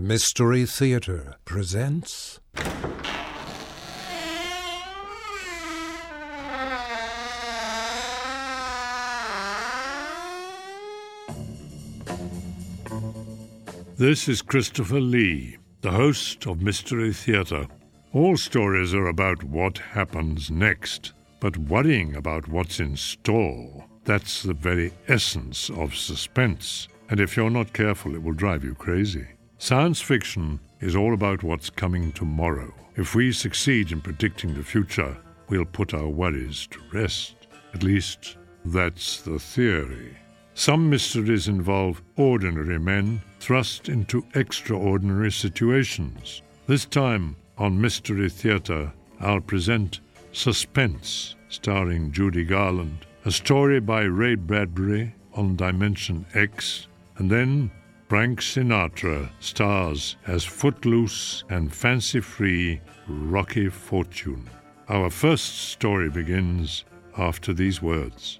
Mystery Theater presents. This is Christopher Lee, the host of Mystery Theater. All stories are about what happens next, but worrying about what's in store, that's the very essence of suspense. And if you're not careful, it will drive you crazy. Science fiction is all about what's coming tomorrow. If we succeed in predicting the future, we'll put our worries to rest. At least, that's the theory. Some mysteries involve ordinary men thrust into extraordinary situations. This time on Mystery Theatre, I'll present Suspense, starring Judy Garland, a story by Ray Bradbury on Dimension X, and then Frank Sinatra stars as footloose and fancy free Rocky Fortune. Our first story begins after these words.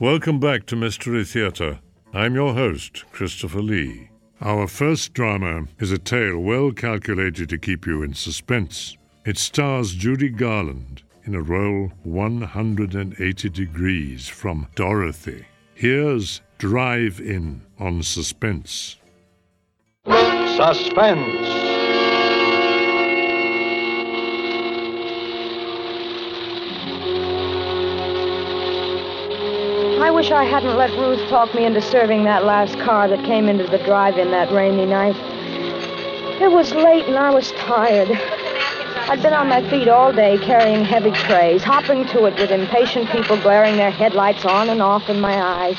Welcome back to Mystery Theatre. I'm your host, Christopher Lee. Our first drama is a tale well calculated to keep you in suspense. It stars Judy Garland in a role 180 degrees from Dorothy. Here's Drive In on Suspense. Suspense. I wish I hadn't let Ruth talk me into serving that last car that came into the drive-in that rainy night. It was late and I was tired. I'd been on my feet all day carrying heavy trays, hopping to it with impatient people glaring their headlights on and off in my eyes.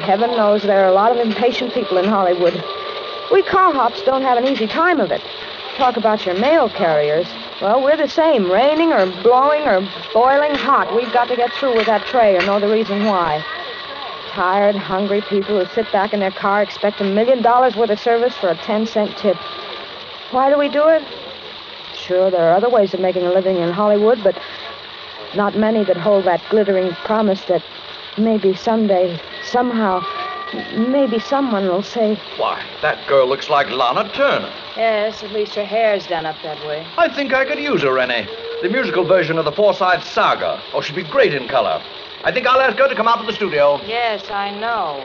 Heaven knows there are a lot of impatient people in Hollywood. We car hops don't have an easy time of it. Talk about your mail carriers. Well, we're the same. Raining or blowing or boiling hot. We've got to get through with that tray or know the reason why. Tired, hungry people who sit back in their car expect a million dollars worth of service for a 10 cent tip. Why do we do it? Sure, there are other ways of making a living in Hollywood, but not many that hold that glittering promise that maybe someday, somehow, maybe someone will say, Why, that girl looks like Lana Turner. Yes, at least her hair's done up that way. I think I could use her, Rennie. The musical version of the Forsyte Saga. Oh, she'd be great in color. I think I'll ask her to come out to the studio. Yes, I know.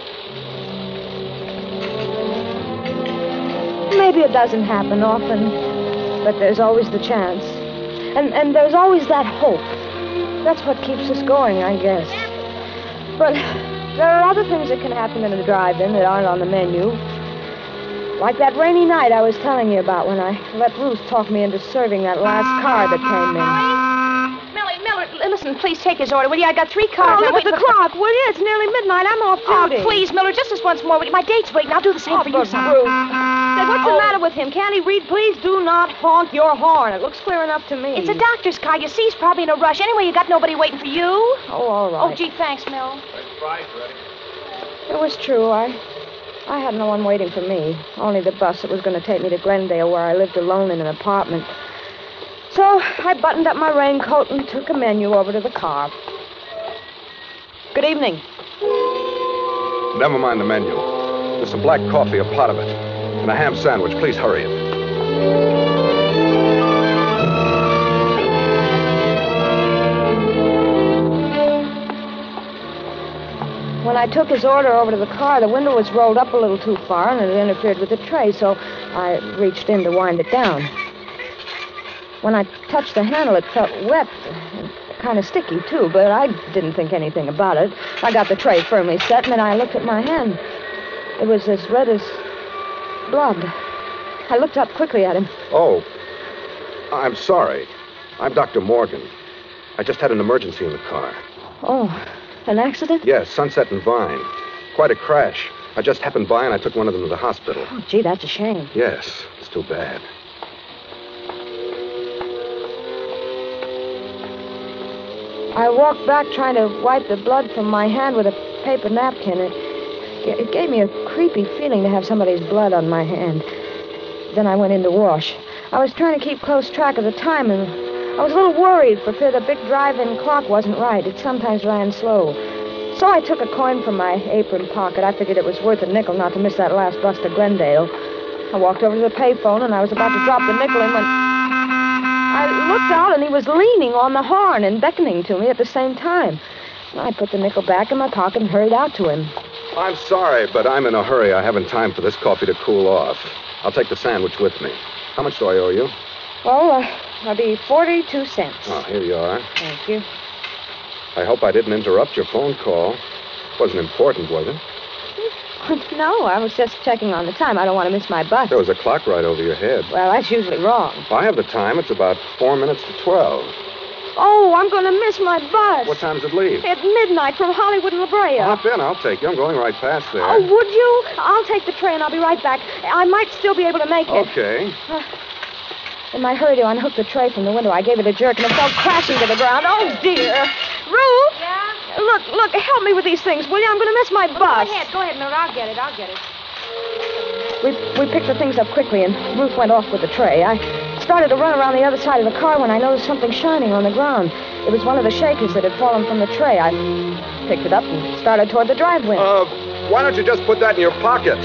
Maybe it doesn't happen often, but there's always the chance. And and there's always that hope. That's what keeps us going, I guess. But there are other things that can happen in a drive-in that aren't on the menu. Like that rainy night I was telling you about when I let Ruth talk me into serving that last car that came in. Millie, Miller, listen, please take his order, will you? I got three cars. Oh, I'm look at the for- clock. Will you? It's nearly midnight. I'm off oh, duty. Oh, please, Miller, just this once more. will you? My date's waiting. I'll do the same Oh, for you, but son. Ruth. Say, what's the matter with him? Can't he read? Please do not honk your horn. It looks clear enough to me. It's a doctor's car. You see, he's probably in a rush. Anyway, you got nobody waiting for you. Oh, all oh, right. Oh, gee, thanks, Mill. It was true. I I had no one waiting for me, only the bus that was going to take me to Glendale, where I lived alone in an apartment. So I buttoned up my raincoat and took a menu over to the car. Good evening. Never mind the menu. There's some black coffee, a pot of it, and a ham sandwich. Please hurry it. I took his order over to the car, the window was rolled up a little too far and it interfered with the tray, so I reached in to wind it down. When I touched the handle, it felt wet, and kind of sticky, too, but I didn't think anything about it. I got the tray firmly set, and then I looked at my hand. It was as red as blood. I looked up quickly at him. Oh, I'm sorry. I'm Dr. Morgan. I just had an emergency in the car. Oh, an accident? Yes, Sunset and Vine. Quite a crash. I just happened by and I took one of them to the hospital. Oh, gee, that's a shame. Yes, it's too bad. I walked back trying to wipe the blood from my hand with a paper napkin. It, it gave me a creepy feeling to have somebody's blood on my hand. Then I went in to wash. I was trying to keep close track of the time, and I was a little worried for fear the big drive-in clock wasn't right. It sometimes ran slow. So I took a coin from my apron pocket. I figured it was worth a nickel not to miss that last bus to Glendale. I walked over to the payphone, and I was about to drop the nickel in when I looked out, and he was leaning on the horn and beckoning to me at the same time. I put the nickel back in my pocket and hurried out to him. I'm sorry, but I'm in a hurry. I haven't time for this coffee to cool off. I'll take the sandwich with me. How much do I owe you? Well, uh, that'll be 42 cents. Oh, here you are. Thank you. I hope I didn't interrupt your phone call. It wasn't important, was it? No, I was just checking on the time. I don't want to miss my bus. There was a clock right over your head. Well, that's usually wrong. If I have the time, it's about four minutes to twelve. Oh, I'm going to miss my bus. What time does it leave? At midnight from Hollywood and La Brea. Hop in, I'll take you. I'm going right past there. Oh, would you? I'll take the train. I'll be right back. I might still be able to make it. Okay. Uh, In my hurry to unhook the tray from the window, I gave it a jerk and it fell crashing to the ground. Oh, dear. Ruth? Yeah? Look, look, help me with these things, will you? I'm going to miss my Well, bus. Go ahead, go ahead, Mildred. I'll get it. I'll get it. We, we picked the things up quickly, and Ruth went off with the tray. I started to run around the other side of the car when I noticed something shining on the ground. It was one of the shakers that had fallen from the tray. I picked it up and started toward the driveway. Uh, why don't you just put that in your pocket?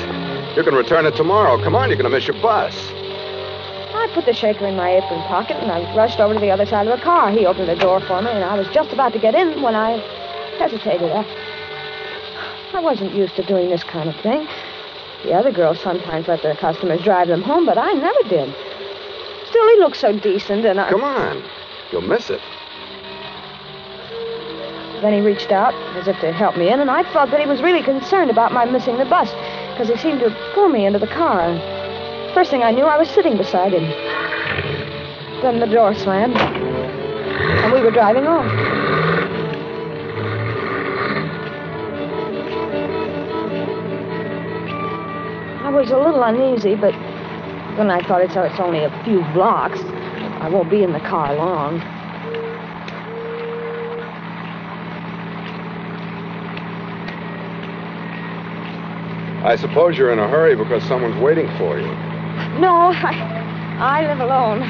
You can return it tomorrow. Come on, you're going to miss your bus. I put the shaker in my apron pocket, and I rushed over to the other side of the car. He opened the door for me, and I was just about to get in when I hesitated. I, I wasn't used to doing this kind of thing. The other girls sometimes let their customers drive them home, but I never did. Still, he looked so decent, and I... Come on. You'll miss it. Then he reached out as if to help me in, and I felt that he was really concerned about my missing the bus, because he seemed to pull me into the car. First thing I knew, I was sitting beside him. Then the door slammed, and we were driving off. I was a little uneasy, but then I thought it's, it's only a few blocks. I won't be in the car long. I suppose you're in a hurry because someone's waiting for you. No, I, I live alone.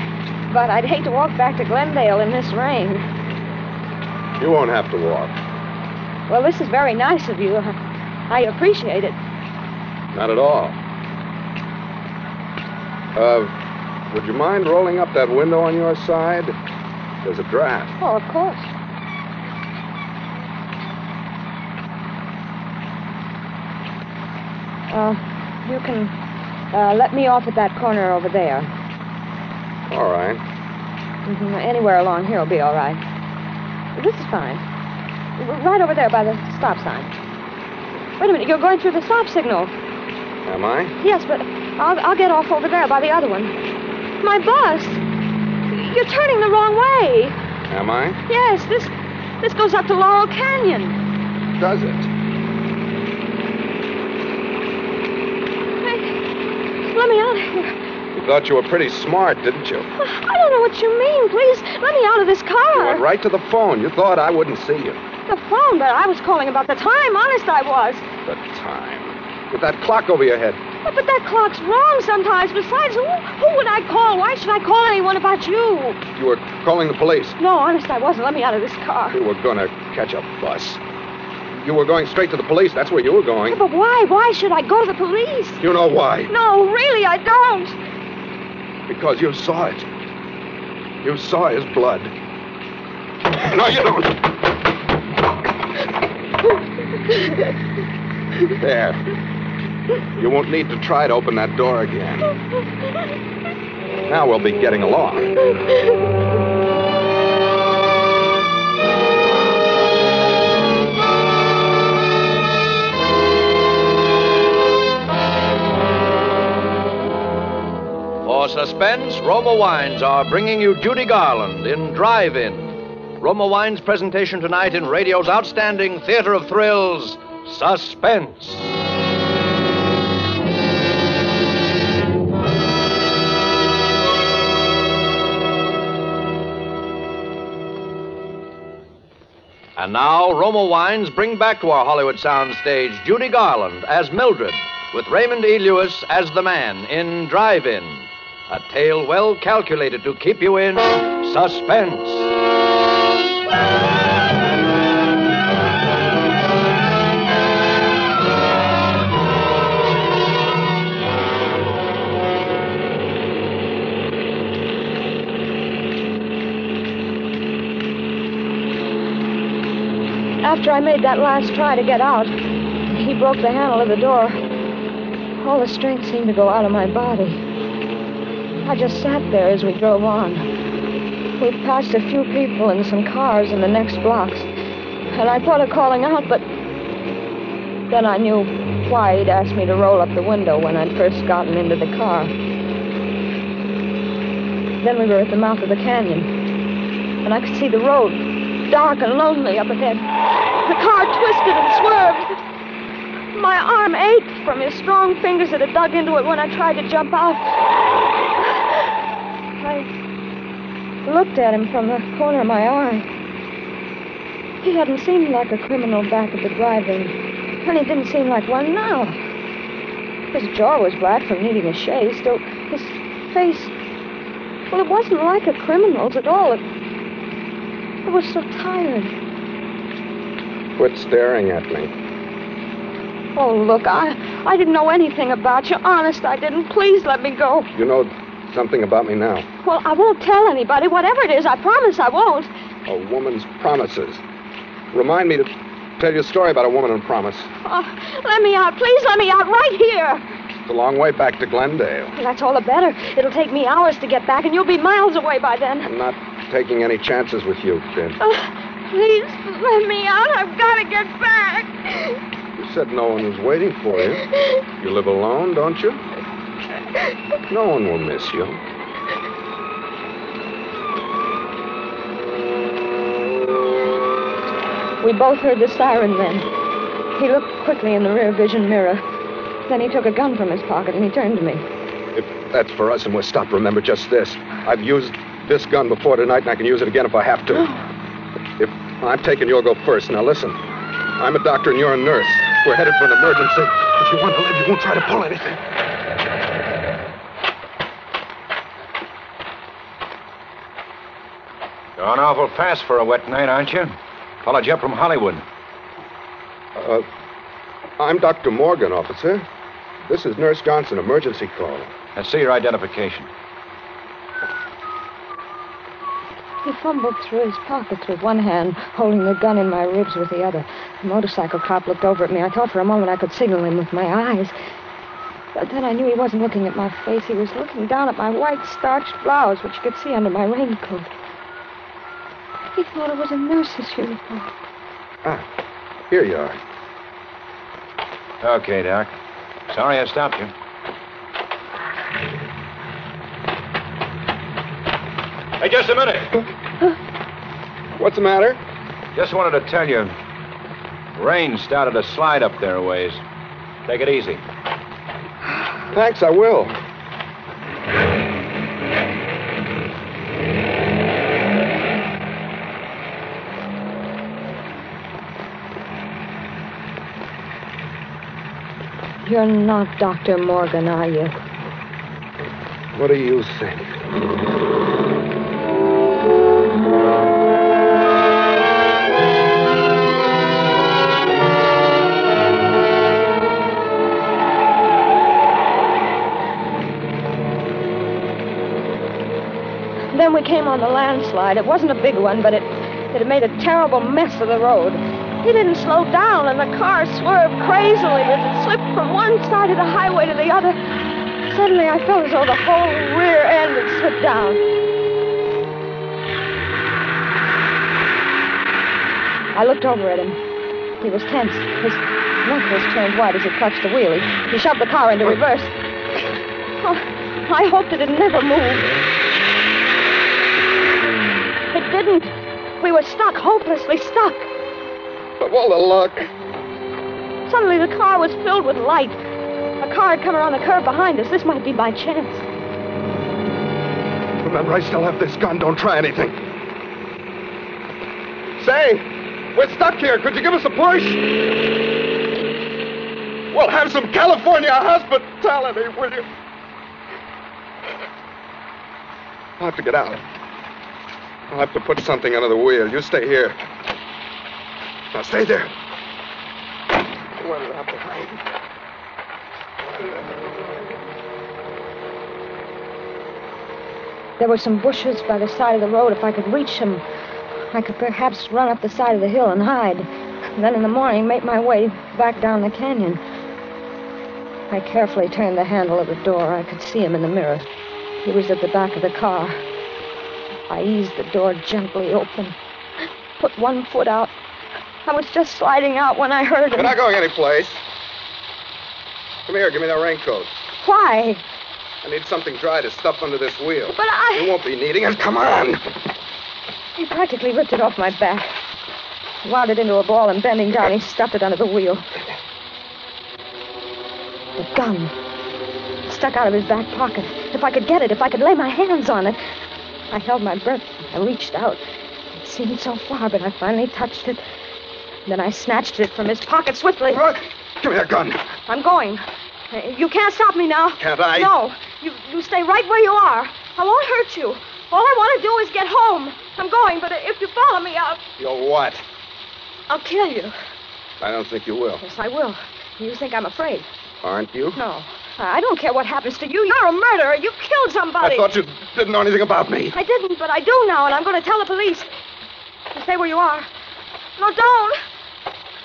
But I'd hate to walk back to Glendale in this rain. You won't have to walk. Well, this is very nice of you. I appreciate it. Not at all. Uh, would you mind rolling up that window on your side? There's a draft. Oh, of course. Uh, you can uh, let me off at that corner over there. All right. hmm Anywhere along here will be all right. This is fine. Right over there by the stop sign. Wait a minute, you're going through the stop signal. Am I? Yes, but I'll, I'll get off over there by the other one. My bus! You're turning the wrong way. Am I? Yes, this this goes up to Laurel Canyon. Does it? Let me out of here. You thought you were pretty smart, didn't you? Oh, I don't know what you mean. Please, let me out of this You car. went right to the phone. You thought I wouldn't see you. The phone, but I was calling about the time. Honest, I was. The time. With that clock over your head. Oh, but that clock's wrong sometimes. Besides, who, who would I call? Why should I call anyone about you? You were calling the police. No, honest, I wasn't. Let me out of this car. You were gonna catch a bus. You were going straight to the police. That's where you were going. But why? Why should I go to the police? You know why? No, really, I don't. Because you saw it. You saw his blood. No, you don't. There. You won't need to try to open that door again. Now we'll be getting along. For suspense, Roma Wines are bringing you Judy Garland in Drive In. Roma Wines' presentation tonight in radio's outstanding theater of thrills, Suspense. And now, Roma Wines bring back to our Hollywood soundstage Judy Garland as Mildred, with Raymond E. Lewis as the man in Drive In. A tale well calculated to keep you in suspense. After I made that last try to get out, he broke the handle of the door. All the strength seemed to go out of my body. I just sat there as we drove on. We passed a few people and some cars in the next blocks. And I thought of calling out, but then I knew why he'd asked me to roll up the window when I'd first gotten into the car. Then we were at the mouth of the canyon, and I could see the road, dark and lonely up ahead. The car twisted and swerved. My arm ached from his strong fingers that had dug into it when I tried to jump out. Looked at him from the corner of my eye. He hadn't seemed like a criminal back at the drive-in, and he didn't seem like one now. His jaw was black from needing a shave, still his face... Well, it wasn't like a criminal's at all. It, it was so tired. Quit staring at me. Oh, look, I, I didn't know anything about you. Honest, I didn't. Please let me go. You know something about me now. Well, I won't tell anybody. Whatever it is, I promise I won't. A woman's promises. Remind me to tell you a story about a woman and promise. Oh, let me out. Please let me out right here. It's a long way back to Glendale. That's all the better. It'll take me hours to get back, and you'll be miles away by then. I'm not taking any chances with you, kid. Oh, please let me out. I've got to get back. You said no one was waiting for you. You live alone, don't you? No one will miss you. We both heard the siren then. He looked quickly in the rear vision mirror. Then he took a gun from his pocket and he turned to me. If that's for us and we're stopped, remember just this. I've used this gun before tonight and I can use it again if I have to. If I'm taking, you'll go first. Now listen. I'm a doctor and you're a nurse. We're headed for an emergency. If you want to live, you won't try to pull anything. Going awful fast for a wet night, aren't you? Followed you up from Hollywood. Uh, I'm Dr. Morgan, officer. This is Nurse Johnson, emergency call. Let's see your identification. He fumbled through his pockets with one hand, holding the gun in my ribs with the other. The motorcycle cop looked over at me. I thought for a moment I could signal him with my eyes. But then I knew he wasn't looking at my face. He was looking down at my white starched blouse, which you could see under my raincoat. He thought it was a nurse's uniform. Ah, here you are. Okay, Doc. Sorry I stopped you. Hey, just a minute. What's the matter? Just wanted to tell you. Rain started to slide up there a ways. Take it easy. Thanks, I will. You're not Dr. Morgan, are you? What do you think? Then we came on the landslide. It wasn't a big one, but it, it had made a terrible mess of the road. He didn't slow down, and the car swerved crazily as it slipped from one side of the highway to the other. Suddenly, I felt as though the whole rear end had slipped down. I looked over at him. He was tense. His knuckles turned white as he clutched the wheel. He, he shoved the car into reverse. Oh, I hoped it had never moved. It didn't. We were stuck, hopelessly stuck. Of all the luck. Suddenly, the car was filled with light. A car had come around the curve behind us. This might be my chance. Remember, I still have this gun. Don't try anything. Say, we're stuck here. Could you give us a push? We'll have some California hospitality, will you? I'll have to get out. I'll have to put something under the wheel. You stay here. Now stay there. Well, up behind. There were some bushes by the side of the road. If I could reach them, I could perhaps run up the side of the hill and hide. Then in the morning, make my way back down the canyon. I carefully turned the handle of the door. I could see him in the mirror. He was at the back of the car. I eased the door gently open, put one foot out. I was just sliding out when I heard him. You're not going anyplace. Come here, give me that raincoat. Why? I need something dry to stuff under this wheel. But I. You won't be needing it. Come on. He practically ripped it off my back. Wound it into a ball and bending down, he stuffed it under the wheel. The gun. Stuck out of his back pocket. If I could get it, if I could lay my hands on it. I held my breath. I reached out. It seemed so far, but I finally touched it. Then I snatched it from his pocket swiftly. Give me that gun. I'm going. You can't stop me now. Can't I? No. You, you stay right where you are. I won't hurt you. All I want to do is get home. I'm going, but if you follow me, I'll, You're what? I'll kill you. I don't think you will. Yes, I will. You think I'm afraid? Aren't you? No. I don't care what happens to you. You're a murderer. You killed somebody. I thought you didn't know anything about me. I didn't, but I do now, and I'm going to tell the police. You stay where you are. No, don't.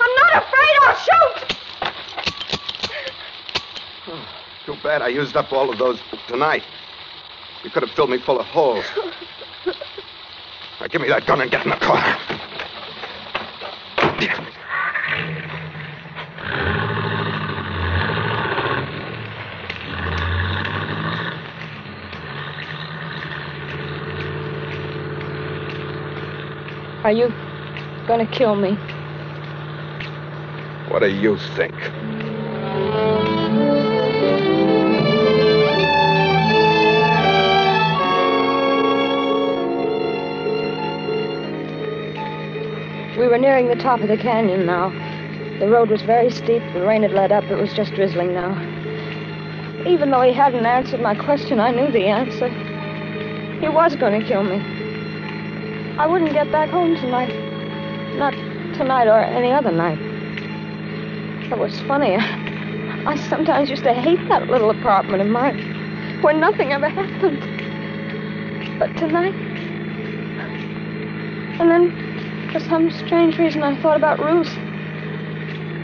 I'm not afraid. I'll shoot. Too bad I used up all of those tonight. You could have filled me full of holes. Now give me that gun and get in the car. Are you going to kill me? What do you think? We were nearing the top of the canyon now. The road was very steep. The rain had let up. It was just drizzling now. Even though he hadn't answered my question, I knew the answer. He was going to kill me. I wouldn't get back home tonight. Not tonight or any other night. It was funny. I sometimes used to hate that little apartment of mine where nothing ever happened. But tonight. And then, for some strange reason, I thought about Ruth.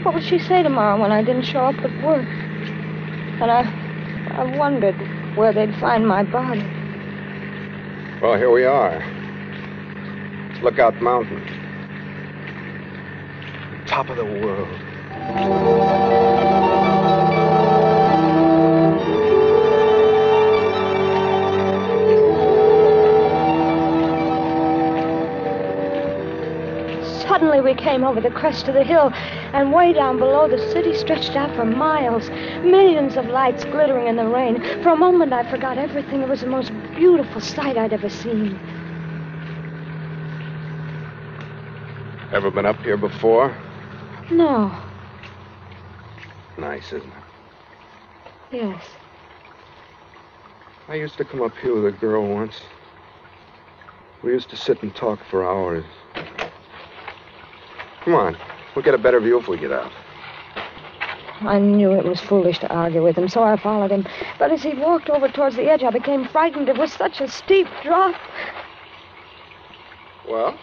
What would she say tomorrow when I didn't show up at work? And I, I wondered where they'd find my body. Well, here we are. Lookout Mountain. Top of the world. Suddenly, we came over the crest of the hill, and way down below, the city stretched out for miles. Millions of lights glittering in the rain. For a moment, I forgot everything. It was the most beautiful sight I'd ever seen. Ever been up here before? No, Nice, isn't it? Yes. I used to come up here with a girl once. We used to sit and talk for hours. Come on. We'll get a better view if we get out. I knew it was foolish to argue with him, so I followed him. But as he walked over towards the edge, I became frightened. It was such a steep drop. Well?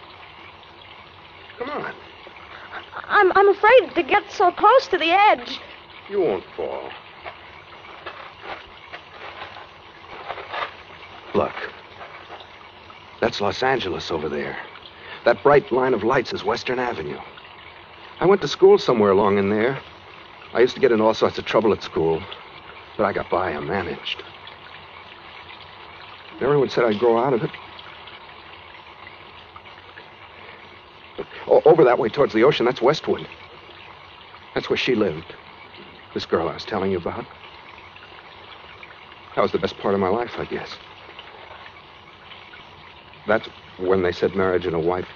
Come on. I'm, I'm afraid to get so close to the edge. You won't fall. Look. That's Los Angeles over there. That bright line of lights is Western Avenue. I went to school somewhere along in there. I used to get in all sorts of trouble at school, but I got by. I managed. Everyone said I'd grow out of it. Over that way towards the ocean, that's Westwood. That's where she lived. This girl I was telling you about. That was the best part of my life, I guess. That's when they said marriage and a wife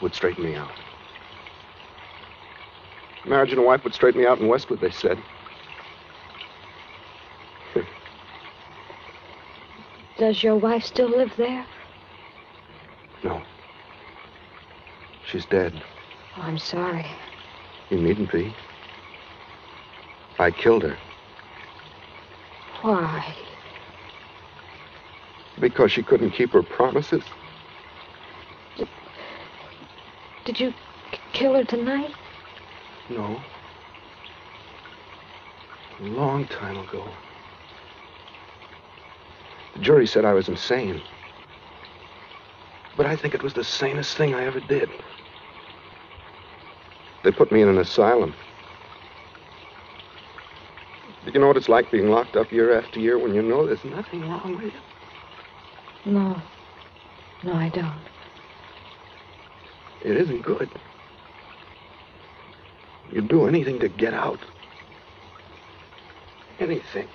would straighten me out. Marriage and a wife would straighten me out in Westwood, they said. Does your wife still live there? No. She's dead. Oh, I'm sorry. You needn't be. I killed her Why? because she couldn't keep her promises. Did you kill her tonight? No. A long time ago. The jury said I was insane. But I think it was the sanest thing I ever did. They put me in an asylum. You know what it's like being locked up year after year when you know there's nothing wrong with you? No. No, I don't. It isn't good. You'd do anything to get out. Anything.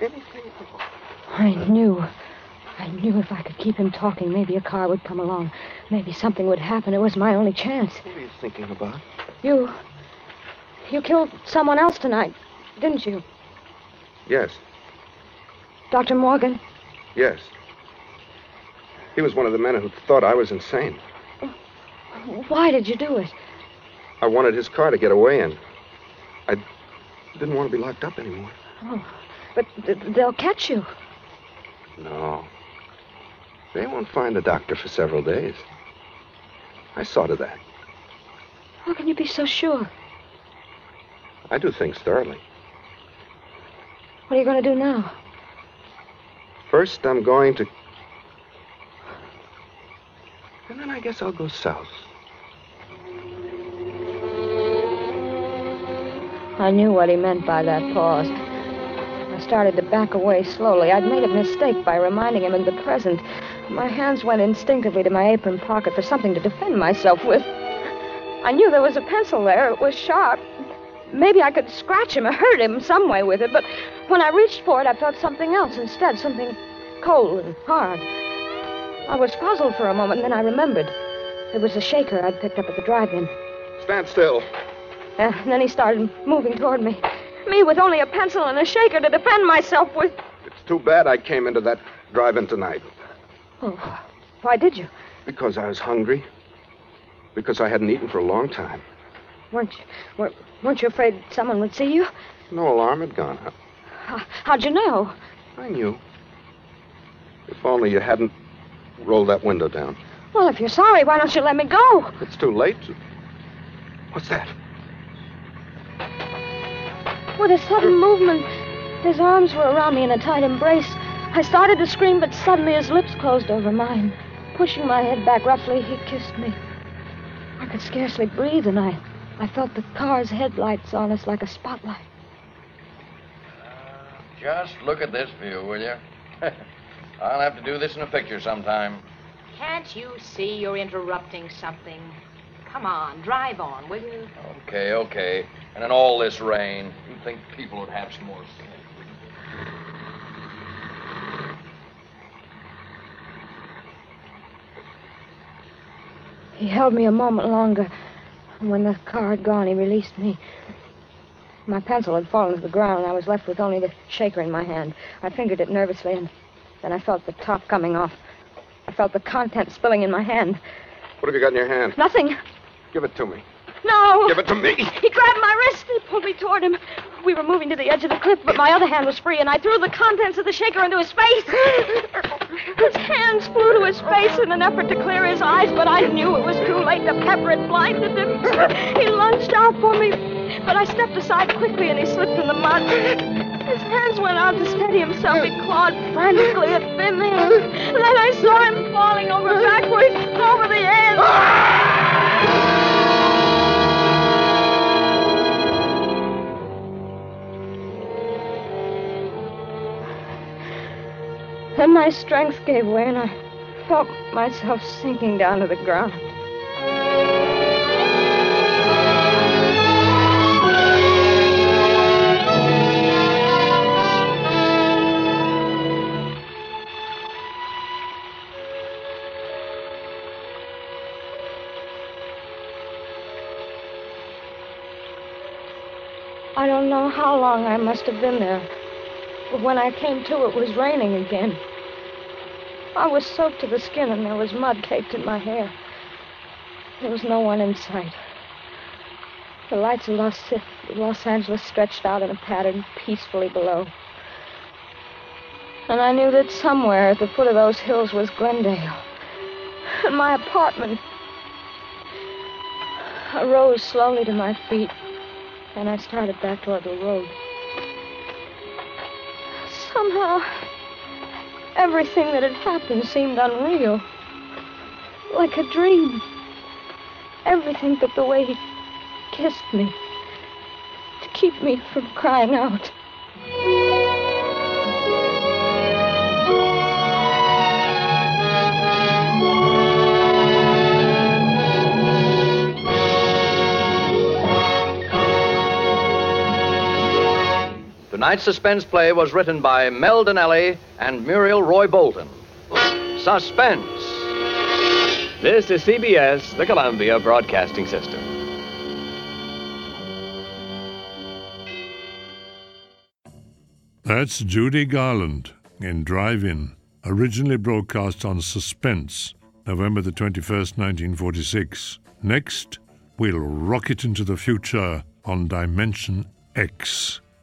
Anything at all. I knew. I knew if I could keep him talking, maybe a car would come along. Maybe something would happen. It was my only chance. What are you thinking about? You. You killed someone else tonight, didn't you? Yes, Dr. Morgan? yes. He was one of the men who thought I was insane. Why did you do it? I wanted his car to get away in. I didn't want to be locked up anymore. Oh, but th- they'll catch you. No. They won't find the doctor for several days. I saw to that. How can you be so sure? I do things thoroughly. What are you going to do now? First, I'm going to. And then I guess I'll go south. I knew what he meant by that pause. I started to back away slowly. I'd made a mistake by reminding him of the present. My hands went instinctively to my apron pocket for something to defend myself with. I knew there was a pencil there. It was sharp. Maybe I could scratch him or hurt him some way with it, but when I reached for it, I felt something else instead, something cold and hard. I was puzzled for a moment, and then I remembered. It was a shaker I'd picked up at the drive-in. Stand still. Uh, and then he started moving toward me. Me with only a pencil and a shaker to defend myself with. It's too bad I came into that drive-in tonight. Oh, why did you? Because I was hungry. Because I hadn't eaten for a long time. Weren't you, weren't you afraid someone would see you? No alarm had gone up. How, how'd you know? I knew. If only you hadn't rolled that window down. Well, if you're sorry, why don't you let me go? It's too late. What's that? With a sudden movement, his arms were around me in a tight embrace. I started to scream, but suddenly his lips closed over mine. Pushing my head back roughly, he kissed me. I could scarcely breathe, and I, I felt the car's headlights on us like a spotlight. Uh, just look at this view, will you? I'll have to do this in a picture sometime. Can't you see you're interrupting something? Come on, drive on, will you? Okay, okay. And in all this rain, you'd think people would have some more sense. He held me a moment longer, and when the car had gone, he released me. My pencil had fallen to the ground, and I was left with only the shaker in my hand. I fingered it nervously, and then I felt the top coming off. I felt the contents spilling in my hand. What have you got in your hand? Nothing. Give it to me. No. Give it to me. He grabbed my wrist and pulled me toward him. We were moving to the edge of the cliff, but my other hand was free, and I threw the contents of the shaker into his face. His hands flew to his face in an effort to clear his eyes, but I knew it was too late. The pepper had blinded him. He lunged out for me, but I stepped aside quickly, and he slipped in the mud. His hands went out to steady himself. He clawed frantically at thin. Then I saw him falling over backwards over the edge. Ah! Then my strength gave way, and I felt myself sinking down to the ground. I don't know how long I must have been there. But when I came to, it was raining again. I was soaked to the skin, and there was mud caked in my hair. There was no one in sight. The lights of Los, Los Angeles stretched out in a pattern peacefully below. And I knew that somewhere at the foot of those hills was Glendale. And my apartment. I rose slowly to my feet, and I started back toward the road. Somehow, everything that had happened seemed unreal. Like a dream. Everything but the way he kissed me. To keep me from crying out. Tonight's suspense play was written by Mel Dinelli and Muriel Roy Bolton. Suspense. This is CBS, the Columbia Broadcasting System. That's Judy Garland in Drive In, originally broadcast on Suspense, November the 21st, 1946. Next, we'll rocket into the future on Dimension X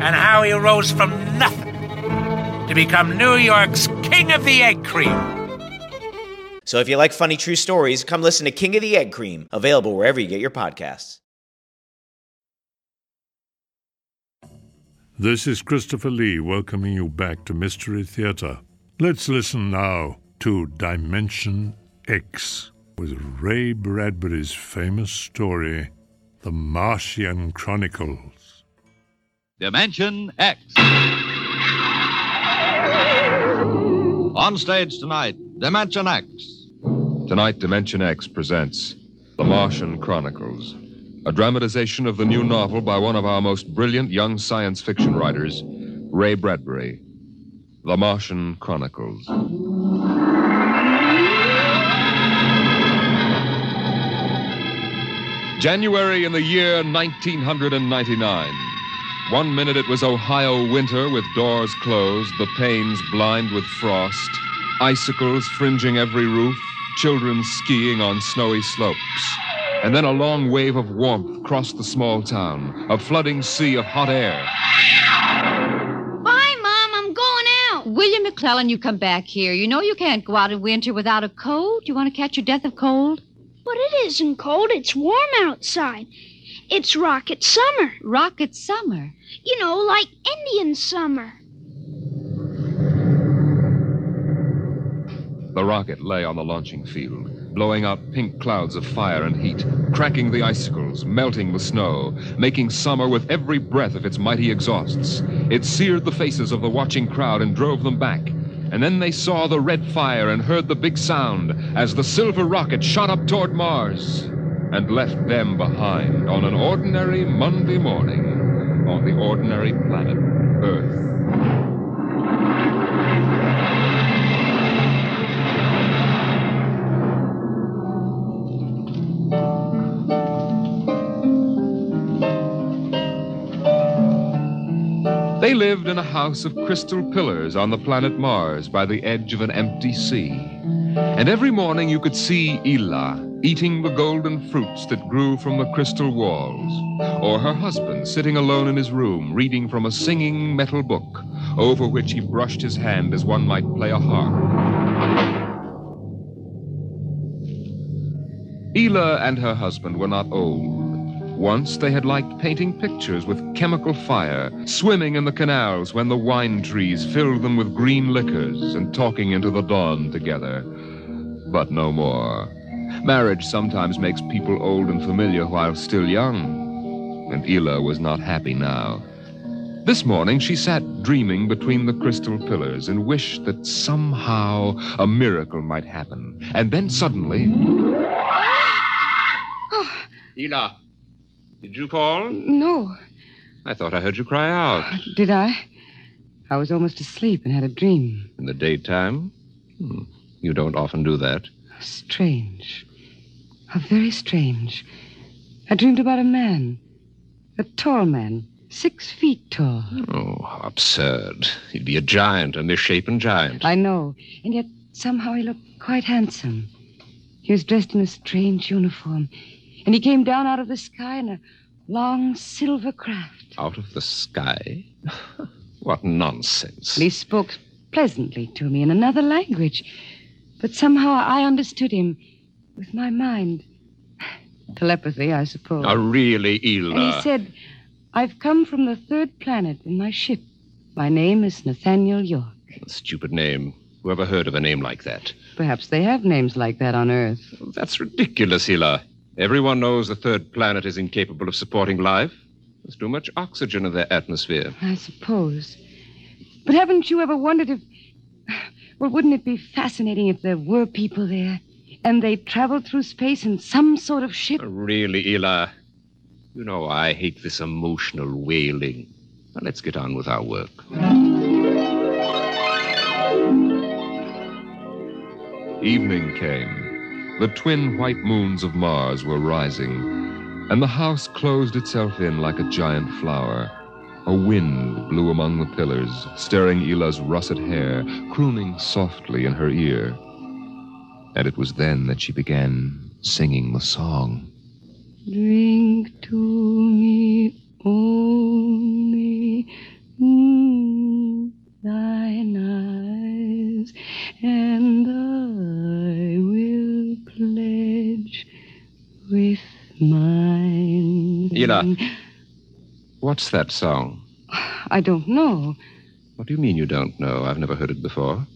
and how he rose from nothing to become New York's King of the Egg Cream. So if you like funny true stories, come listen to King of the Egg Cream, available wherever you get your podcasts. This is Christopher Lee welcoming you back to Mystery Theater. Let's listen now to Dimension X with Ray Bradbury's famous story, The Martian Chronicles. Dimension X. On stage tonight, Dimension X. Tonight, Dimension X presents The Martian Chronicles, a dramatization of the new novel by one of our most brilliant young science fiction writers, Ray Bradbury. The Martian Chronicles. January in the year 1999. One minute it was Ohio winter with doors closed, the panes blind with frost, icicles fringing every roof, children skiing on snowy slopes. And then a long wave of warmth crossed the small town, a flooding sea of hot air. Bye, Mom. I'm going out. William McClellan, you come back here. You know you can't go out in winter without a coat. You want to catch your death of cold? But it isn't cold. It's warm outside. It's rocket summer. Rocket summer? You know, like Indian summer. The rocket lay on the launching field, blowing out pink clouds of fire and heat, cracking the icicles, melting the snow, making summer with every breath of its mighty exhausts. It seared the faces of the watching crowd and drove them back. And then they saw the red fire and heard the big sound as the silver rocket shot up toward Mars and left them behind on an ordinary Monday morning on the ordinary planet Earth. They lived in a house of crystal pillars on the planet Mars by the edge of an empty sea. And every morning you could see Ylla eating the golden fruits that grew from the crystal walls, or her husband sitting alone in his room reading from a singing metal book over which he brushed his hand as one might play a harp. Ylla and her husband were not old. Once they had liked painting pictures with chemical fire, swimming in the canals when the wine trees filled them with green liquors, and talking into the dawn together. But no more. Marriage sometimes makes people old and familiar while still young. And Ylla was not happy now. This morning she sat dreaming between the crystal pillars and wished that somehow a miracle might happen. And then suddenly. Ylla, did you fall? No. I thought I heard you cry out. Did I? I was almost asleep and had a dream. In the daytime? Hmm. You don't often do that. Strange. How very strange. I dreamed about a man. A tall man. Six feet tall. Oh, how absurd. He'd be a giant, a misshapen giant. I know. And yet somehow he looked quite handsome. He was dressed in a strange uniform. And he came down out of the sky in a long silver craft. Out of the sky? what nonsense. He spoke pleasantly to me in another language. But somehow I understood him with my mind. Telepathy, I suppose. Oh, really, Ylla? And he uh, said, I've come from the third planet in my ship. My name is Nathaniel York. Stupid name. Whoever heard of a name like that? Perhaps they have names like that on Earth. That's ridiculous, Ylla. Everyone knows the third planet is incapable of supporting life. There's too much oxygen in their atmosphere. I suppose. But haven't you ever wondered if. Well, wouldn't it be fascinating if there were people there and they traveled through space in some sort of ship? Uh, really, Ylla? You know, I hate this emotional wailing. Now, let's get on with our work. Evening came. The twin white moons of Mars were rising, and the house closed itself in like a giant flower. A wind blew among the pillars, stirring Ylla's russet hair, crooning softly in her ear. And it was then that she began singing the song. Drink to me only mm, thine eyes, and I will pledge with mine. Ylla, what's that song? I don't know. What do you mean you don't know? I've never heard it before.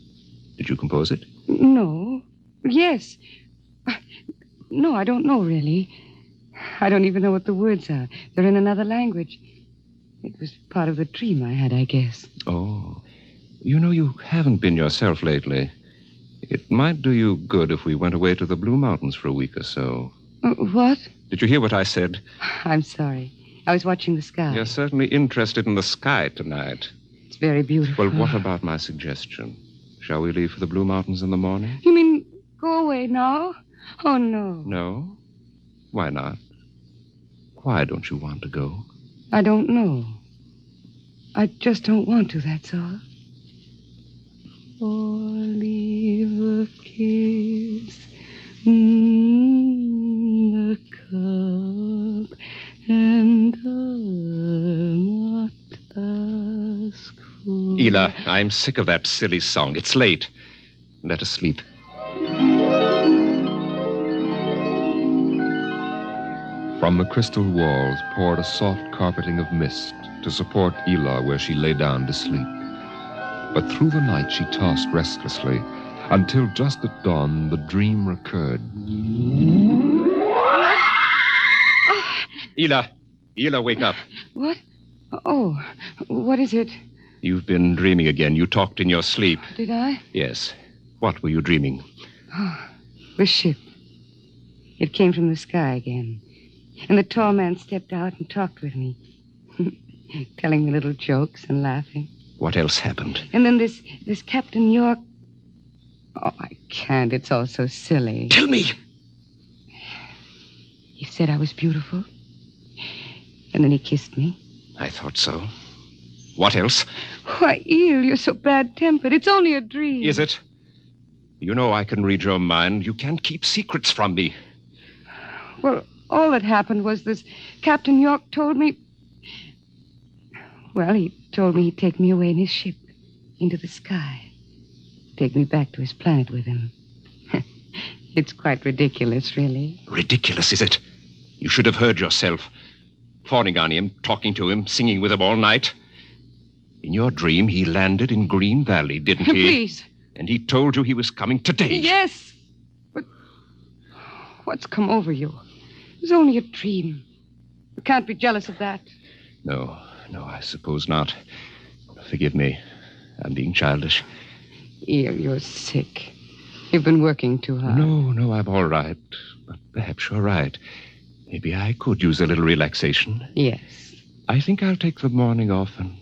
Did you compose it? No. Yes. No, I don't know really. I don't even know what the words are. They're in another language. It was part of the dream I had, I guess. Oh. You know, you haven't been yourself lately. It might do you good if we went away to the Blue Mountains for a week or so. Uh, what? Did you hear what I said? I'm sorry. I was watching the sky. You're certainly interested in the sky tonight. It's very beautiful. Well, what about my suggestion? Shall we leave for the Blue Mountains in the morning? You mean go away now? Oh, no. No? Why not? Why don't you want to go? I don't know. I just don't want to, that's all. Or leave a kiss in the cup and not ask for... Ylla, I'm sick of that silly song. It's late. Let us sleep. From the crystal walls poured a soft carpeting of mist to support Ylla where she lay down to sleep. But through the night she tossed restlessly until just at dawn the dream recurred. Ylla, Ylla, wake up. What? Oh, what is it? You've been dreaming again. You talked in your sleep. Did I? Yes. What were you dreaming? Oh, the ship. It came from the sky again. And the tall man stepped out and talked with me, telling me little jokes and laughing. What else happened? And then this this Captain York. Oh, I can't. It's all so silly. Tell me. He said I was beautiful. And then he kissed me. I thought so. What else? Why, Eel, you're so bad tempered. It's only a dream. Is it? You know I can read your mind. You can't keep secrets from me. Well, all that happened was this Captain York told me. Well, he told me he'd take me away in his ship into the sky. Take me back to his planet with him. it's quite ridiculous, really. Ridiculous, is it? You should have heard yourself. Fawning on him, talking to him, singing with him all night. In your dream, he landed in Green Valley, didn't he? Please. And he told you he was coming today. Yes. But what's come over you? It was only a dream. You can't be jealous of that. No, no, I suppose not. Forgive me. I'm being childish. Eel, you're sick. You've been working too hard. No, no, I'm all right. But perhaps you're right. Maybe I could use a little relaxation. Yes. I think I'll take the morning off and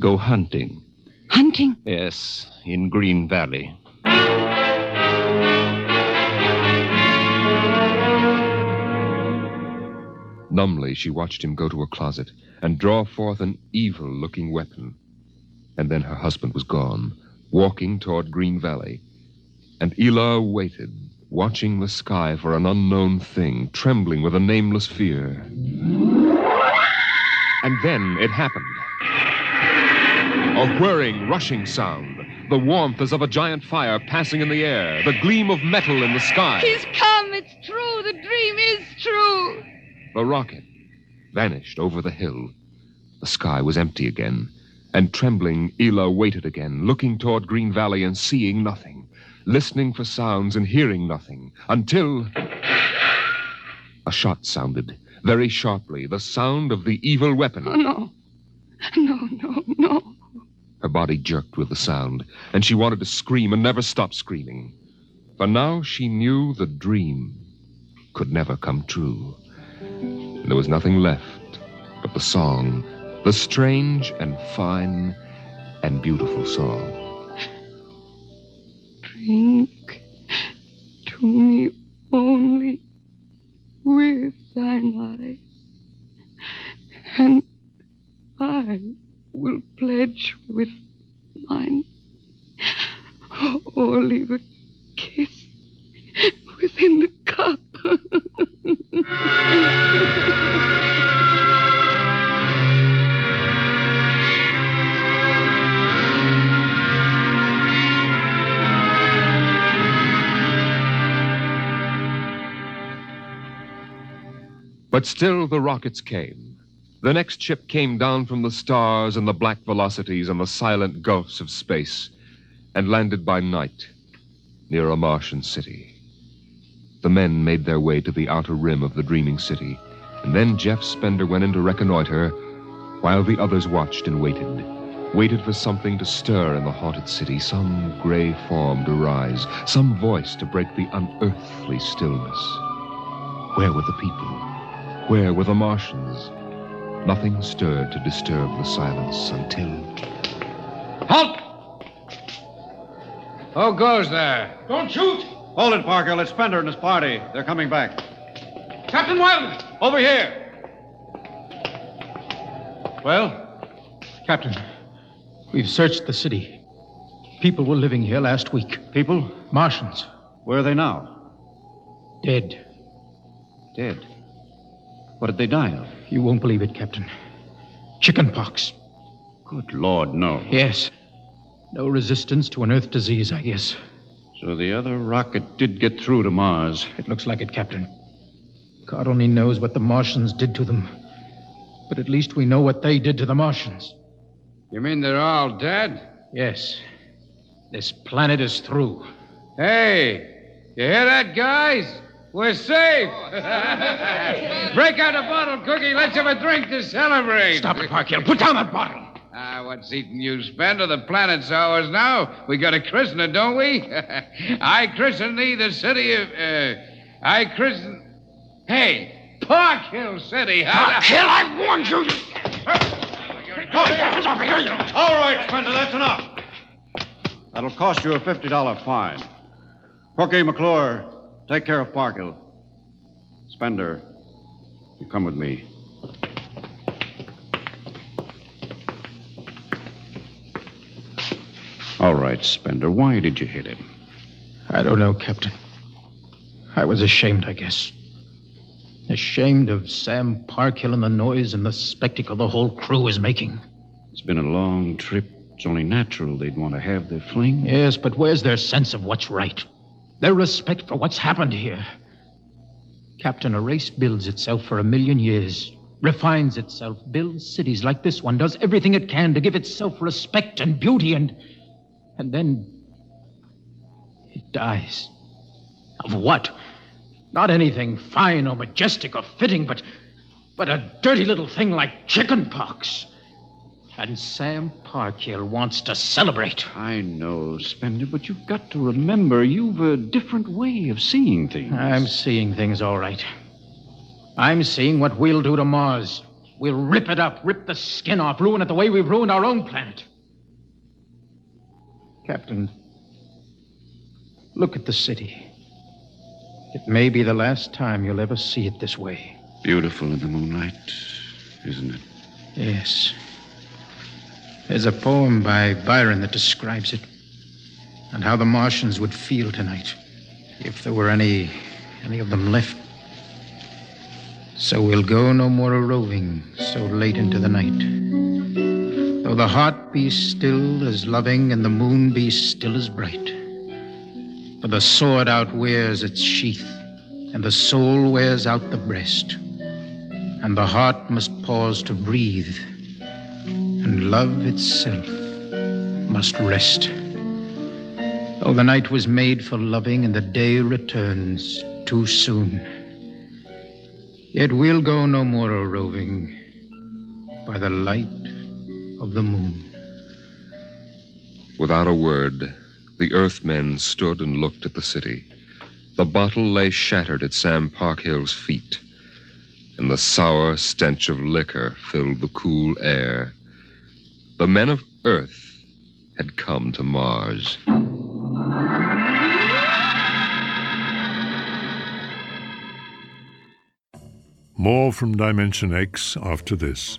go hunting. Hunting? Yes, in Green Valley. Numbly, she watched him go to a closet and draw forth an evil looking weapon. And then her husband was gone, walking toward Green Valley. And Ylla waited, watching the sky for an unknown thing, trembling with a nameless fear. And then it happened. A whirring, rushing sound. The warmth as of a giant fire passing in the air. The gleam of metal in the sky. He's come. It's true. The dream is true. The rocket vanished over the hill. The sky was empty again. And trembling, Ylla waited again, looking toward Green Valley and seeing nothing, listening for sounds and hearing nothing, until. A shot sounded, very sharply, the sound of the evil weapon. Oh, no. No, no, no. Her body jerked with the sound, and she wanted to scream and never stop screaming. For now she knew the dream could never come true. And there was nothing left but the song, the strange and fine and beautiful song. Drink to me only with thine eyes, and I will pledge with mine, or leave a kiss within the cup. But still the rockets came. The next ship came down from the stars and the black velocities and the silent gulfs of space and landed by night near a Martian city. The men made their way to the outer rim of the dreaming city, and then Jeff Spender went in to reconnoiter while the others watched and waited. Waited for something to stir in the haunted city, some gray form to rise, some voice to break the unearthly stillness. Where were the people? Where were the Martians? Nothing stirred to disturb the silence until. Halt! Who goes there? Don't shoot! Hold it, Parker. It's Spender and his party. They're coming back. Captain Wildman! Over here. Well? Captain, we've searched the city. People were living here last week. People? Martians. Where are they now? Dead. Dead. What did they die of? You won't believe it, Captain. Chicken pox. Good Lord, no. Yes. No resistance to an Earth disease, I guess. So the other rocket did get through to Mars. It looks like it, Captain. God only knows what the Martians did to them. But at least we know what they did to the Martians. You mean they're all dead? Yes. This planet is through. Hey, you hear that, guys? We're safe. Break out a bottle, Cookie. Let's have a drink to celebrate. Stop it, Parkhill. Put down that bottle. What's eating you, Spender? The planet's ours now. We got a christener, don't we? I christen thee the city of. Uh, I christen. Hey, Parkhill City. Parkhill, I warned you. All right, Spender, that's enough. That'll cost you a $50 fine. Cookie McClure, take care of Parkhill. Spender, you come with me. All right, Spender, why did you hit him? I don't know, Captain. I was ashamed, I guess. Ashamed of Sam Parkhill and the noise and the spectacle the whole crew is making. It's been a long trip. It's only natural they'd want to have their fling. Yes, but where's their sense of what's right? Their respect for what's happened here? Captain, a race builds itself for a million years, refines itself, builds cities like this one, does everything it can to give itself respect and beauty, and. And then. it dies. Of what? Not anything fine or majestic or fitting, but. but a dirty little thing like chickenpox. And Sam Parkhill wants to celebrate. I know, Spender, but you've got to remember you've a different way of seeing things. I'm seeing things all right. I'm seeing what we'll do to Mars. We'll rip it up, rip the skin off, ruin it the way we've ruined our own planet. Captain, look at the city. It may be the last time you'll ever see it this way. Beautiful in the moonlight, isn't it? Yes. There's a poem by Byron that describes it and how the Martians would feel tonight if there were any any of them left. So we'll go no more a roving so late into the night. Though the heart be still as loving and the moon be still as bright. For the sword outwears its sheath, and the soul wears out the breast, and the heart must pause to breathe and love itself must rest. Oh, the night was made for loving, and the day returns too soon. Yet we'll go no more a roving by the light of the moon. Without a word, the Earthmen stood and looked at the city. The bottle lay shattered at Sam Parkhill's feet. and the sour stench of liquor filled the cool air. The men of Earth had come to Mars. More from Dimension X after this.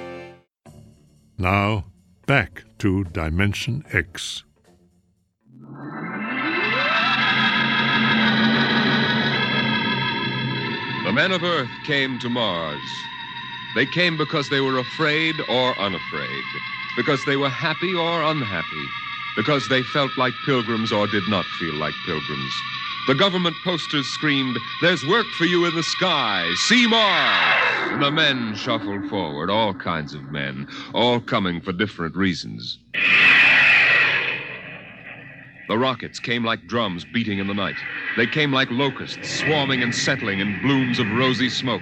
Now, back to Dimension X. The men of Earth came to Mars. They came because they were afraid or unafraid, because they were happy or unhappy, because they felt like pilgrims or did not feel like pilgrims. The government posters screamed, There's work for you in the sky. See! And the men shuffled forward, all kinds of men, all coming for different reasons. The rockets came like drums beating in the night. They came like locusts, swarming and settling in blooms of rosy smoke.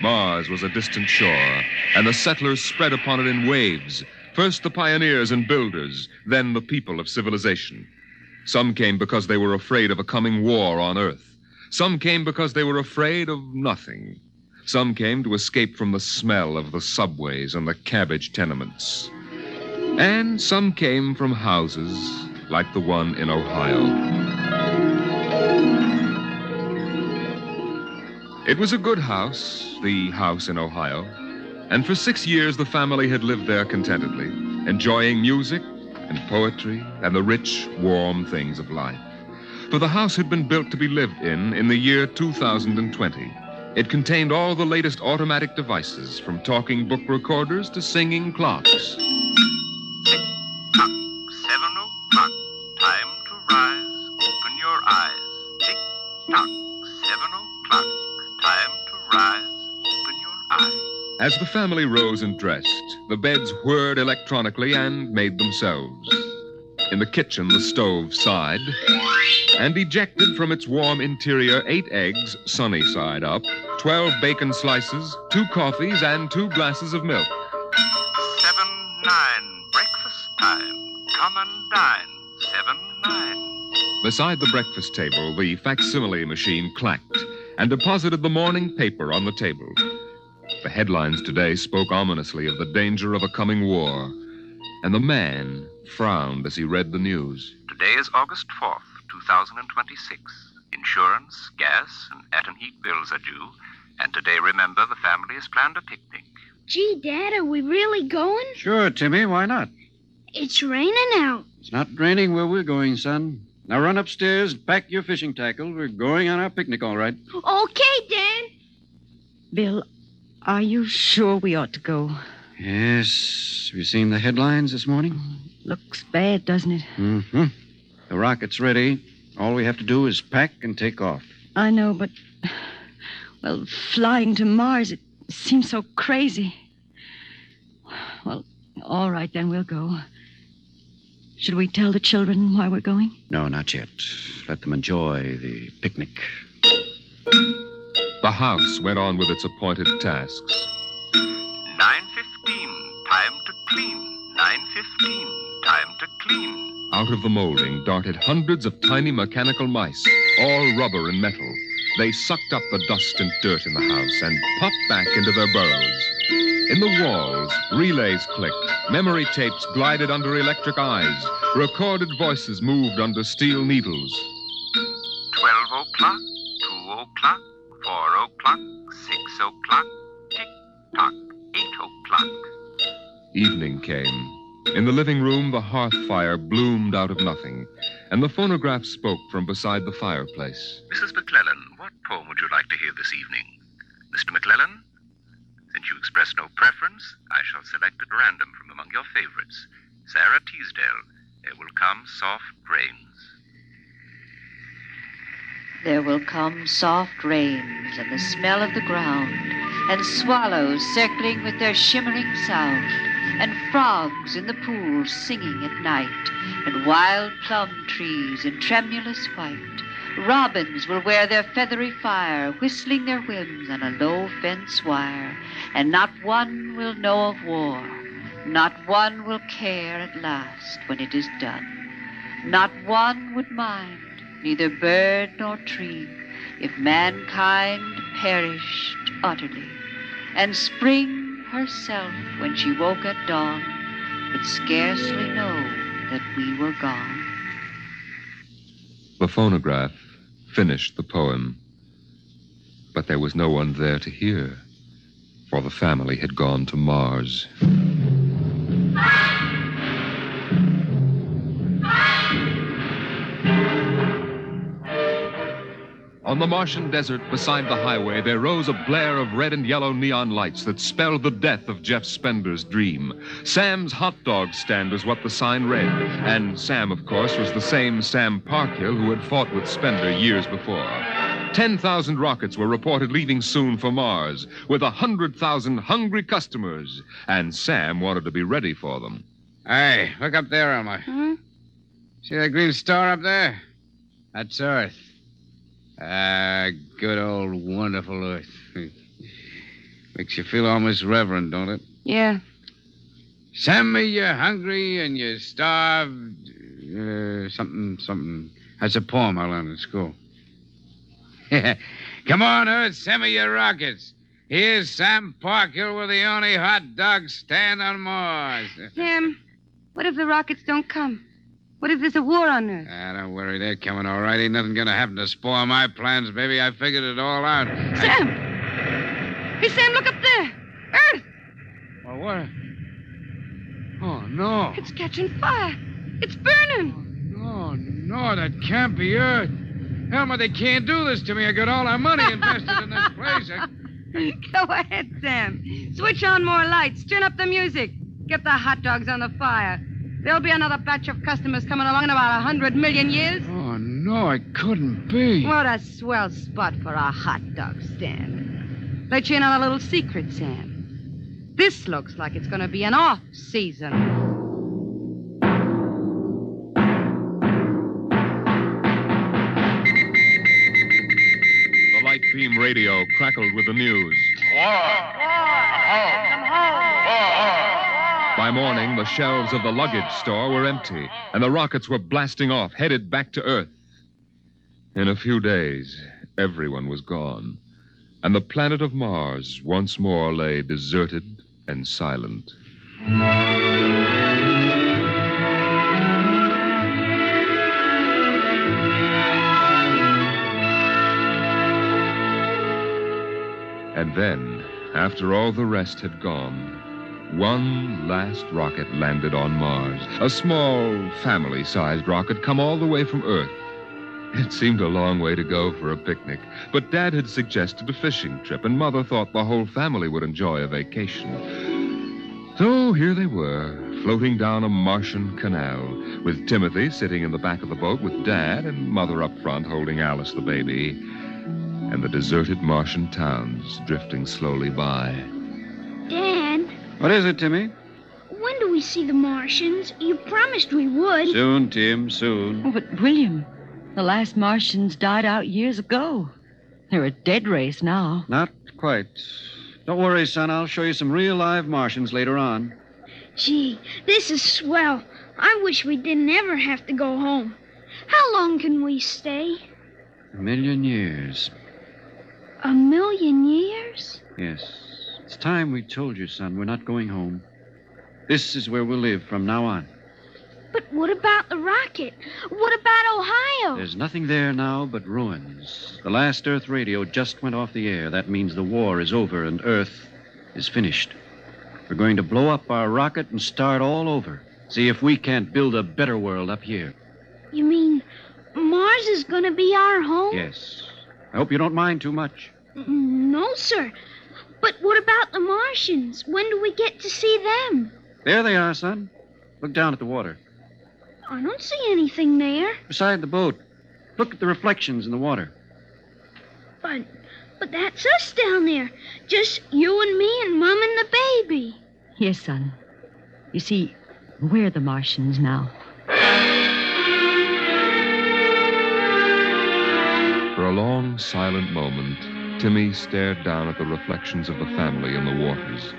Mars was a distant shore, and the settlers spread upon it in waves. First the pioneers and builders, then the people of civilization. Some came because they were afraid of a coming war on Earth. Some came because they were afraid of nothing. Some came to escape from the smell of the subways and the cabbage tenements. And some came from houses like the one in Ohio. It was a good house, the house in Ohio, and for six years the family had lived there contentedly, enjoying music and poetry and the rich, warm things of life. For the house had been built to be lived in in the year 2020. It contained all the latest automatic devices, from talking book recorders to singing clocks. Seven o'clock. Time to rise. Open your eyes. Tick tock. Seven o'clock. Time to rise. Open your eyes. As the family rose and dressed, the beds whirred electronically and made themselves. In the kitchen, the stove sighed and ejected from its warm interior eight eggs, sunny side up, twelve bacon slices, two coffees, and two glasses of milk. Seven nine. Breakfast time. Come and dine. Seven nine. Beside the breakfast table, the facsimile machine clacked and deposited the morning paper on the table. The headlines today spoke ominously of the danger of a coming war, and the man frowned as he read the news. Today is August 4th, 2026. Insurance, gas, and at and heat bills are due. And today, remember, the family has planned a picnic. Gee, Dad, are we really going? Sure, Timmy, why not? It's raining out. It's not raining where we're going, son. Now run upstairs, pack your fishing tackle. We're going on our picnic, all right. Okay, Dad. Bill, are you sure we ought to go? Yes. Have you seen the headlines this morning? Looks bad, doesn't it? Mm-hmm. The rocket's ready. All we have to do is pack and take off. I know, but. Well, flying to Mars, it seems so crazy. Well, all right, then we'll go. Should we tell the children why we're going? No, not yet. Let them enjoy the picnic. The house went on with its appointed tasks. Nine fifteen. Time to clean. Nine fifteen. Time to clean. Out of the molding darted hundreds of tiny mechanical mice, all rubber and metal. They sucked up the dust and dirt in the house and popped back into their burrows. In the walls, relays clicked, memory tapes glided under electric eyes, recorded voices moved under steel needles. Twelve o'clock, Evening came. In the living room, the hearth fire bloomed out of nothing, and the phonograph spoke from beside the fireplace. Mrs. McClellan, what poem would you like to hear this evening? Mr. McClellan? Since you express no preference, I shall select at random from among your favorites. Sara Teasdale, There Will Come Soft Rains. There will come soft rains and the smell of the ground, and swallows circling with their shimmering sound, and frogs in the pools singing at night, and wild plum trees in tremulous white. Robins will wear their feathery fire, whistling their whims on a low fence wire, and not one will know of war, not one will care at last when it is done. Not one would mind, neither bird nor tree, if mankind perished utterly. And spring herself, when she woke at dawn, would scarcely know that we were gone. The phonograph finished the poem. But there was no one there to hear, for the family had gone to Mars. On the Martian desert beside the highway, there rose a blare of red and yellow neon lights that spelled the death of Jeff Spender's dream. Sam's hot dog stand was what the sign read. And Sam, of course, was the same Sam Parkhill who had fought with Spender years before. 10,000 rockets were reported leaving soon for Mars, with 100,000 hungry customers. And Sam wanted to be ready for them. Hey, look up there, Elmer. Hmm? See that green star up there? That's Earth. Ah, good old wonderful Earth. Makes you feel almost reverent, don't it? Yeah. Send me you're hungry and you're starved. Uh, something, something. That's a poem I learned in school. Come on, Earth, send me your rockets. Here's Sam Parkhill with the only hot dog stand on Mars. Sam, what if the rockets don't come? What if there's a war on Earth? Ah, don't worry, they're coming all right. Ain't nothing gonna happen to spoil my plans, baby. I figured it all out. Sam! Hey, Sam, look up there! Earth! Well, what? Oh, no. It's catching fire. It's burning. No, no, that can't be Earth. Elmer, they can't do this to me. I got all our money invested in this place. I... Go ahead, Sam. Switch on more lights. Turn up the music. Get the hot dogs on the fire. There'll be another batch of customers coming along in about a hundred million years. Oh, no, it couldn't be. What a swell spot for a hot dog stand. Let you in on a little secret, Sam. This looks like it's going to be an off season. The light beam radio crackled with the news. By morning, the shelves of the luggage store were empty, and the rockets were blasting off, headed back to Earth. In a few days, everyone was gone, and the planet of Mars once more lay deserted and silent. And then, after all the rest had gone, one last rocket landed on Mars. A small, family sized rocket come all the way from Earth. It seemed a long way to go for a picnic, but Dad had suggested a fishing trip, and Mother thought the whole family would enjoy a vacation. So here they were, floating down a Martian canal, with Timothy sitting in the back of the boat with Dad and Mother up front holding Alice the baby, and the deserted Martian towns drifting slowly by. Dad, What is it, Timmy? when do we see the Martians? You promised we would. Soon, Tim, soon. Oh, but William, the last Martians died out years ago. They're a dead race now. Not quite. Don't worry, son. I'll show you some real live Martians later on. Gee, this is swell. I wish we didn't ever have to go home. How long can we stay? A million years. A million years? Yes. It's time we told you, son. We're not going home. This is where we'll live from now on. But what about the rocket? What about Ohio? There's nothing there now but ruins. The last Earth radio just went off the air. That means the war is over and Earth is finished. We're going to blow up our rocket and start all over. See if we can't build a better world up here. You mean Mars is going to be our home? Yes. I hope you don't mind too much. Mm, no, sir. But what about the Martians? When do we get to see them? There they are, son. Look down at the water. I don't see anything there. Beside the boat. Look at the reflections in the water. But but that's us down there. Just you and me and Mum and the baby. Yes, son. You see, we're the Martians now. For a long, silent moment, Timmy stared down at the reflections of the family in the waters.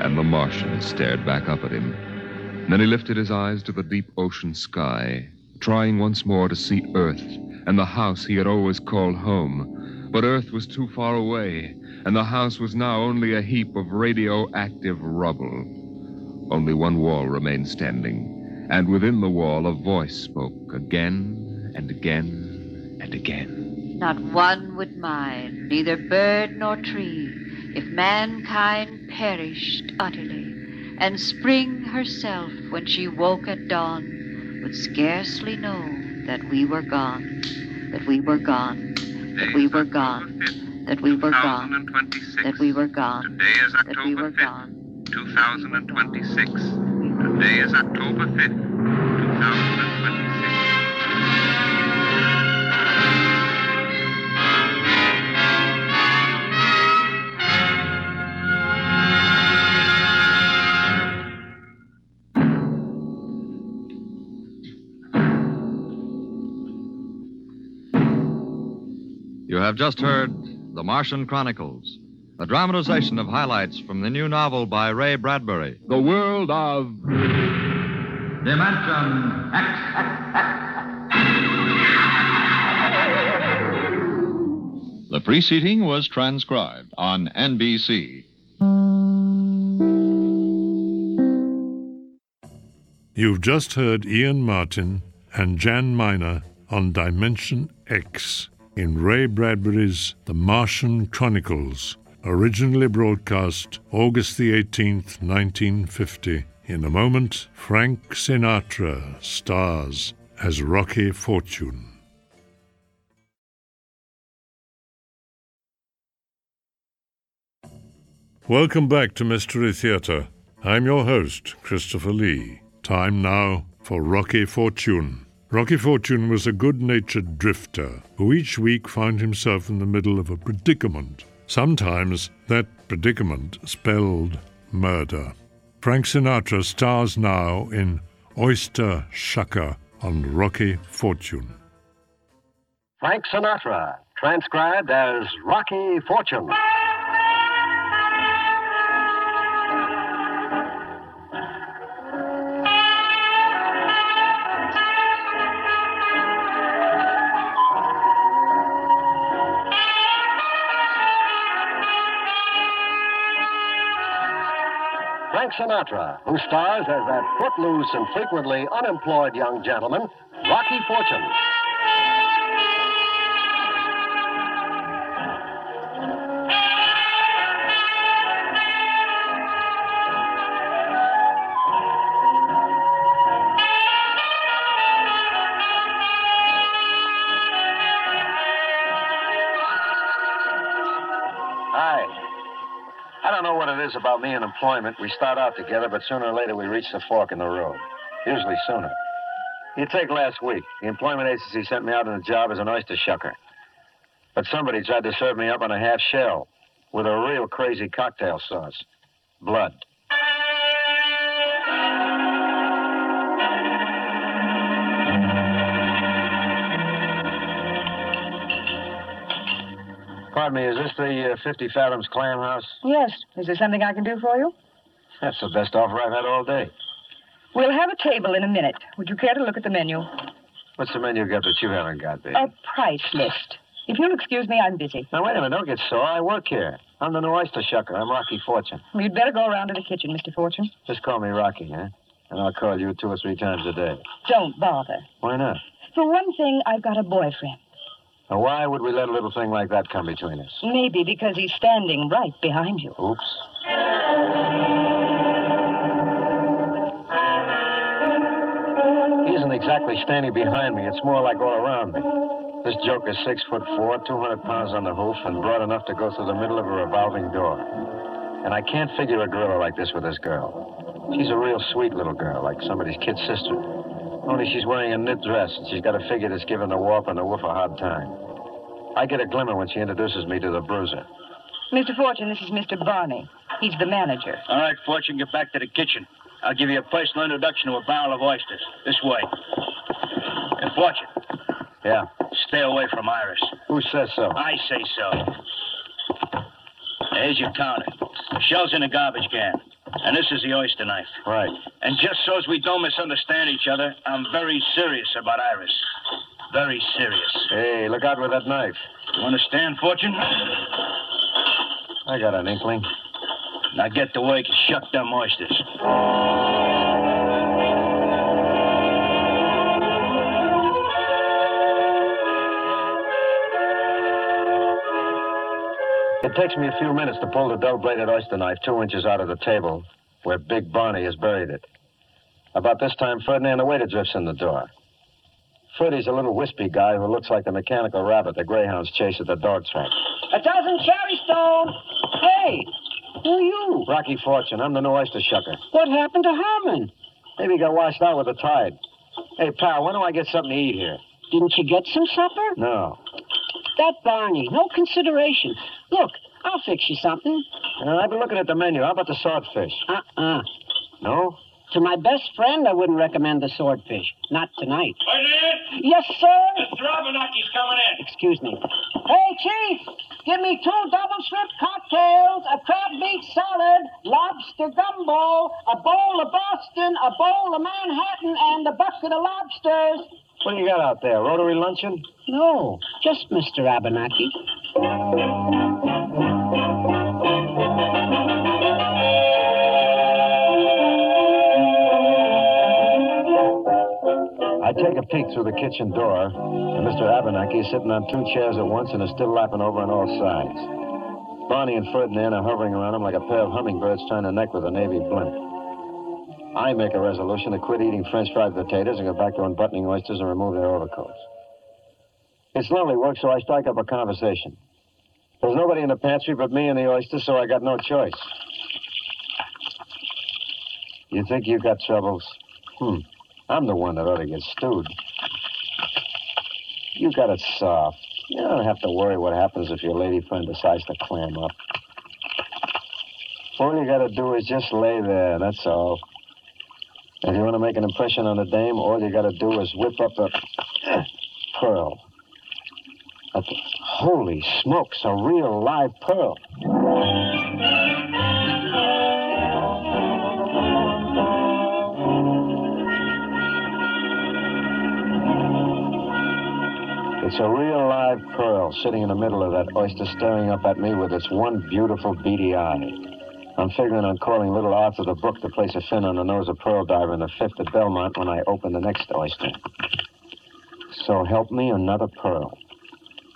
And the Martian stared back up at him. Then he lifted his eyes to the deep ocean sky, trying once more to see Earth and the house he had always called home. But Earth was too far away, and the house was now only a heap of radioactive rubble. Only one wall remained standing, and within the wall a voice spoke again and again and again. Not one would mind, neither bird nor tree, if mankind perished utterly, and spring herself, when she woke at dawn, would scarcely know that we were gone, that we were gone, that we were gone, that we were gone, that we were gone, that we were gone. 2026. Today is October 5th, 2026. Have just heard The Martian Chronicles, a dramatization of highlights from the new novel by Ray Bradbury. The world of. Dimension X. The preceding was transcribed on NBC. You've just heard Ian Martin and Jan Miner on Dimension X in Ray Bradbury's The Martian Chronicles, originally broadcast August the 18th, 1950. In a moment, Frank Sinatra stars as Rocky Fortune. Welcome back to Mystery Theatre. I'm your host, Christopher Lee. Time now for Rocky Fortune. Rocky Fortune was a good natured drifter who each week found himself in the middle of a predicament. Sometimes that predicament spelled murder. Frank Sinatra stars now in Oyster Shucker on Rocky Fortune. Frank Sinatra, transcribed as Rocky Fortune. Frank Sinatra, who stars as that footloose and frequently unemployed young gentleman, Rocky Fortune. Is about me and employment. We start out together, but sooner or later we reach the fork in the road. Usually sooner. You take last week. The employment agency sent me out on a job as an oyster shucker. But somebody tried to serve me up on a half shell with a real crazy cocktail sauce. Blood. Pardon me, is this the uh, 50 Fathoms Clam House? Yes. Is there something I can do for you? That's the best offer I've had all day. We'll have a table in a minute. Would you care to look at the menu? What's the menu got that you haven't got, baby? A price list. If you'll excuse me, I'm busy. Now, wait a minute. Don't get sore. I work here. I'm the new oyster shucker. I'm Rocky Fortune. Well, you'd better go around to the kitchen, Mr. Fortune. Just call me Rocky, huh? And I'll call you two or three times a day. Don't bother. Why not? For one thing, I've got a boyfriend. Now, why would we let a little thing like that come between us? Maybe because he's standing right behind you. Oops. He isn't exactly standing behind me. It's more like all around me. This joke is six foot four, 200 pounds on the hoof, and broad enough to go through the middle of a revolving door. And I can't figure a gorilla like this with this girl. She's a real sweet little girl, like somebody's kid sister. Only she's wearing a knit dress, and she's got a figure that's giving the warp and the woof a hard time. I get a glimmer when she introduces me to the bruiser. Mr. Fortune, this is Mr. Barney. He's the manager. All right, Fortune, get back to the kitchen. I'll give you a personal introduction to a barrel of oysters. This way. And Fortune, Yeah. stay away from Iris. Who says so? I say so. There's your counter. The shell's in the garbage can. And this is the oyster knife. Right. And just so as we don't misunderstand each other, I'm very serious about Iris. Very serious. Hey, look out with that knife. You understand, Fortune? I got an inkling. Now get to work and shuck them oysters. It takes me a few minutes to pull the dull-bladed oyster knife two inches out of the table where Big Barney has buried it. About this time, Ferdinand the waiter drifts in the door. Freddy's a little wispy guy who looks like the mechanical rabbit the greyhounds chase at the dog track. A dozen cherry stones. Hey, who are you? Rocky Fortune, I'm the new oyster shucker. What happened to Herman? Maybe he got washed out with the tide. Hey, pal, when do I get something to eat here? Didn't you get some supper? No. That Barney, no consideration. Look, I'll fix you something. Uh, I've been looking at the menu. How about the swordfish? Uh-uh. No? To my best friend, I wouldn't recommend the swordfish. Not tonight. Ferdinand! Yes, sir? Mr. Abenaki's coming in. Excuse me. Hey, Chief, give me two double strip cocktails, a crab meat salad, lobster gumbo, a bowl of Boston, a bowl of Manhattan, and a bucket of lobsters. What do you got out there? Rotary luncheon? No, just Mr. Abenaki. I take a peek through the kitchen door, and Mr. Abenaki is sitting on two chairs at once and is still lapping over on all sides. Barney and Ferdinand are hovering around him like a pair of hummingbirds trying to neck with a Navy blimp. I make a resolution to quit eating French fried potatoes and go back to unbuttoning oysters and remove their overcoats. It's lovely work, so I strike up a conversation. There's nobody in the pantry but me and the oysters, so I got no choice. You think you've got troubles? Hmm. I'm the one that ought to get stewed. You got it soft. You don't have to worry what happens if your lady friend decides to clam up. All you gotta do is just lay there, that's all. If you want to make an impression on a dame, all you gotta do is whip up a pearl. A, holy smokes, a real live pearl. It's a real live pearl sitting in the middle of that oyster staring up at me with its one beautiful beady eye. I'm figuring on calling little Arthur the Book to place a fin on the nose of Pearl Diver in the fifth at Belmont when I open the next oyster. So help me another pearl.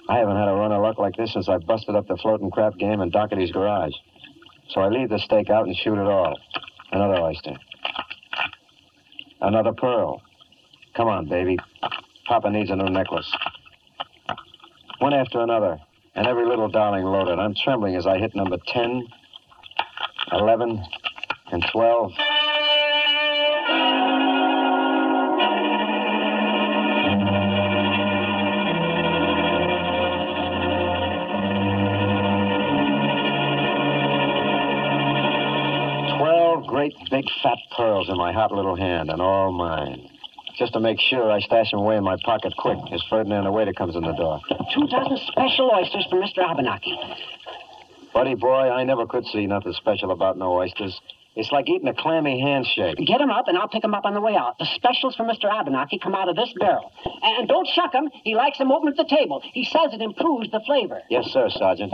I haven't had a run of luck like this since I busted up the floating crap game in Dockerty's garage. So I leave the stake out and shoot it all. Another oyster. Another pearl. Come on, baby. Papa needs a new necklace. One after another, and every little darling loaded. I'm trembling as I hit number 10, 11, and 12. Twelve great big fat pearls in my hot little hand, and all mine. Just to make sure, I stash them away in my pocket quick as Ferdinand the waiter comes in the door. Two dozen special oysters for Mr. Abenaki. Buddy boy, I never could see nothing special about no oysters. It's like eating a clammy handshake. Get 'em up, and I'll pick 'em up on the way out. The specials for Mr. Abenaki come out of this barrel. And don't shuck 'em. He likes 'em open at the table. He says it improves the flavor. Yes, sir, Sergeant.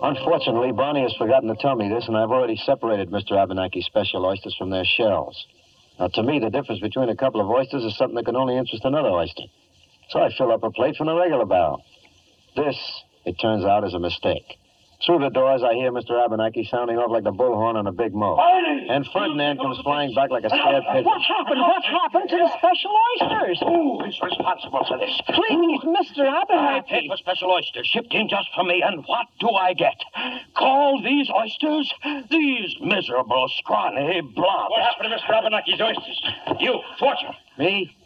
Unfortunately, Barney has forgotten to tell me this, and I've already separated Mr. Abenaki's special oysters from their shells. Now, to me, the difference between a couple of oysters is something that can only interest another oyster. So I fill up a plate from the regular barrel. This, it turns out, is a mistake. Through the doors, I hear Mr. Abenaki sounding off like the bullhorn on a big mow. Barney! And Ferdinand comes flying back like a scared pigeon. What happened? What happened to the special oysters? Who is responsible for this? Please, Mr. Abenaki. I paid for special oysters shipped in just for me, and what do I get? Call these oysters? These miserable, scrawny blobs. What happened to Mr. Abenaki's oysters? You, Fortune. Me?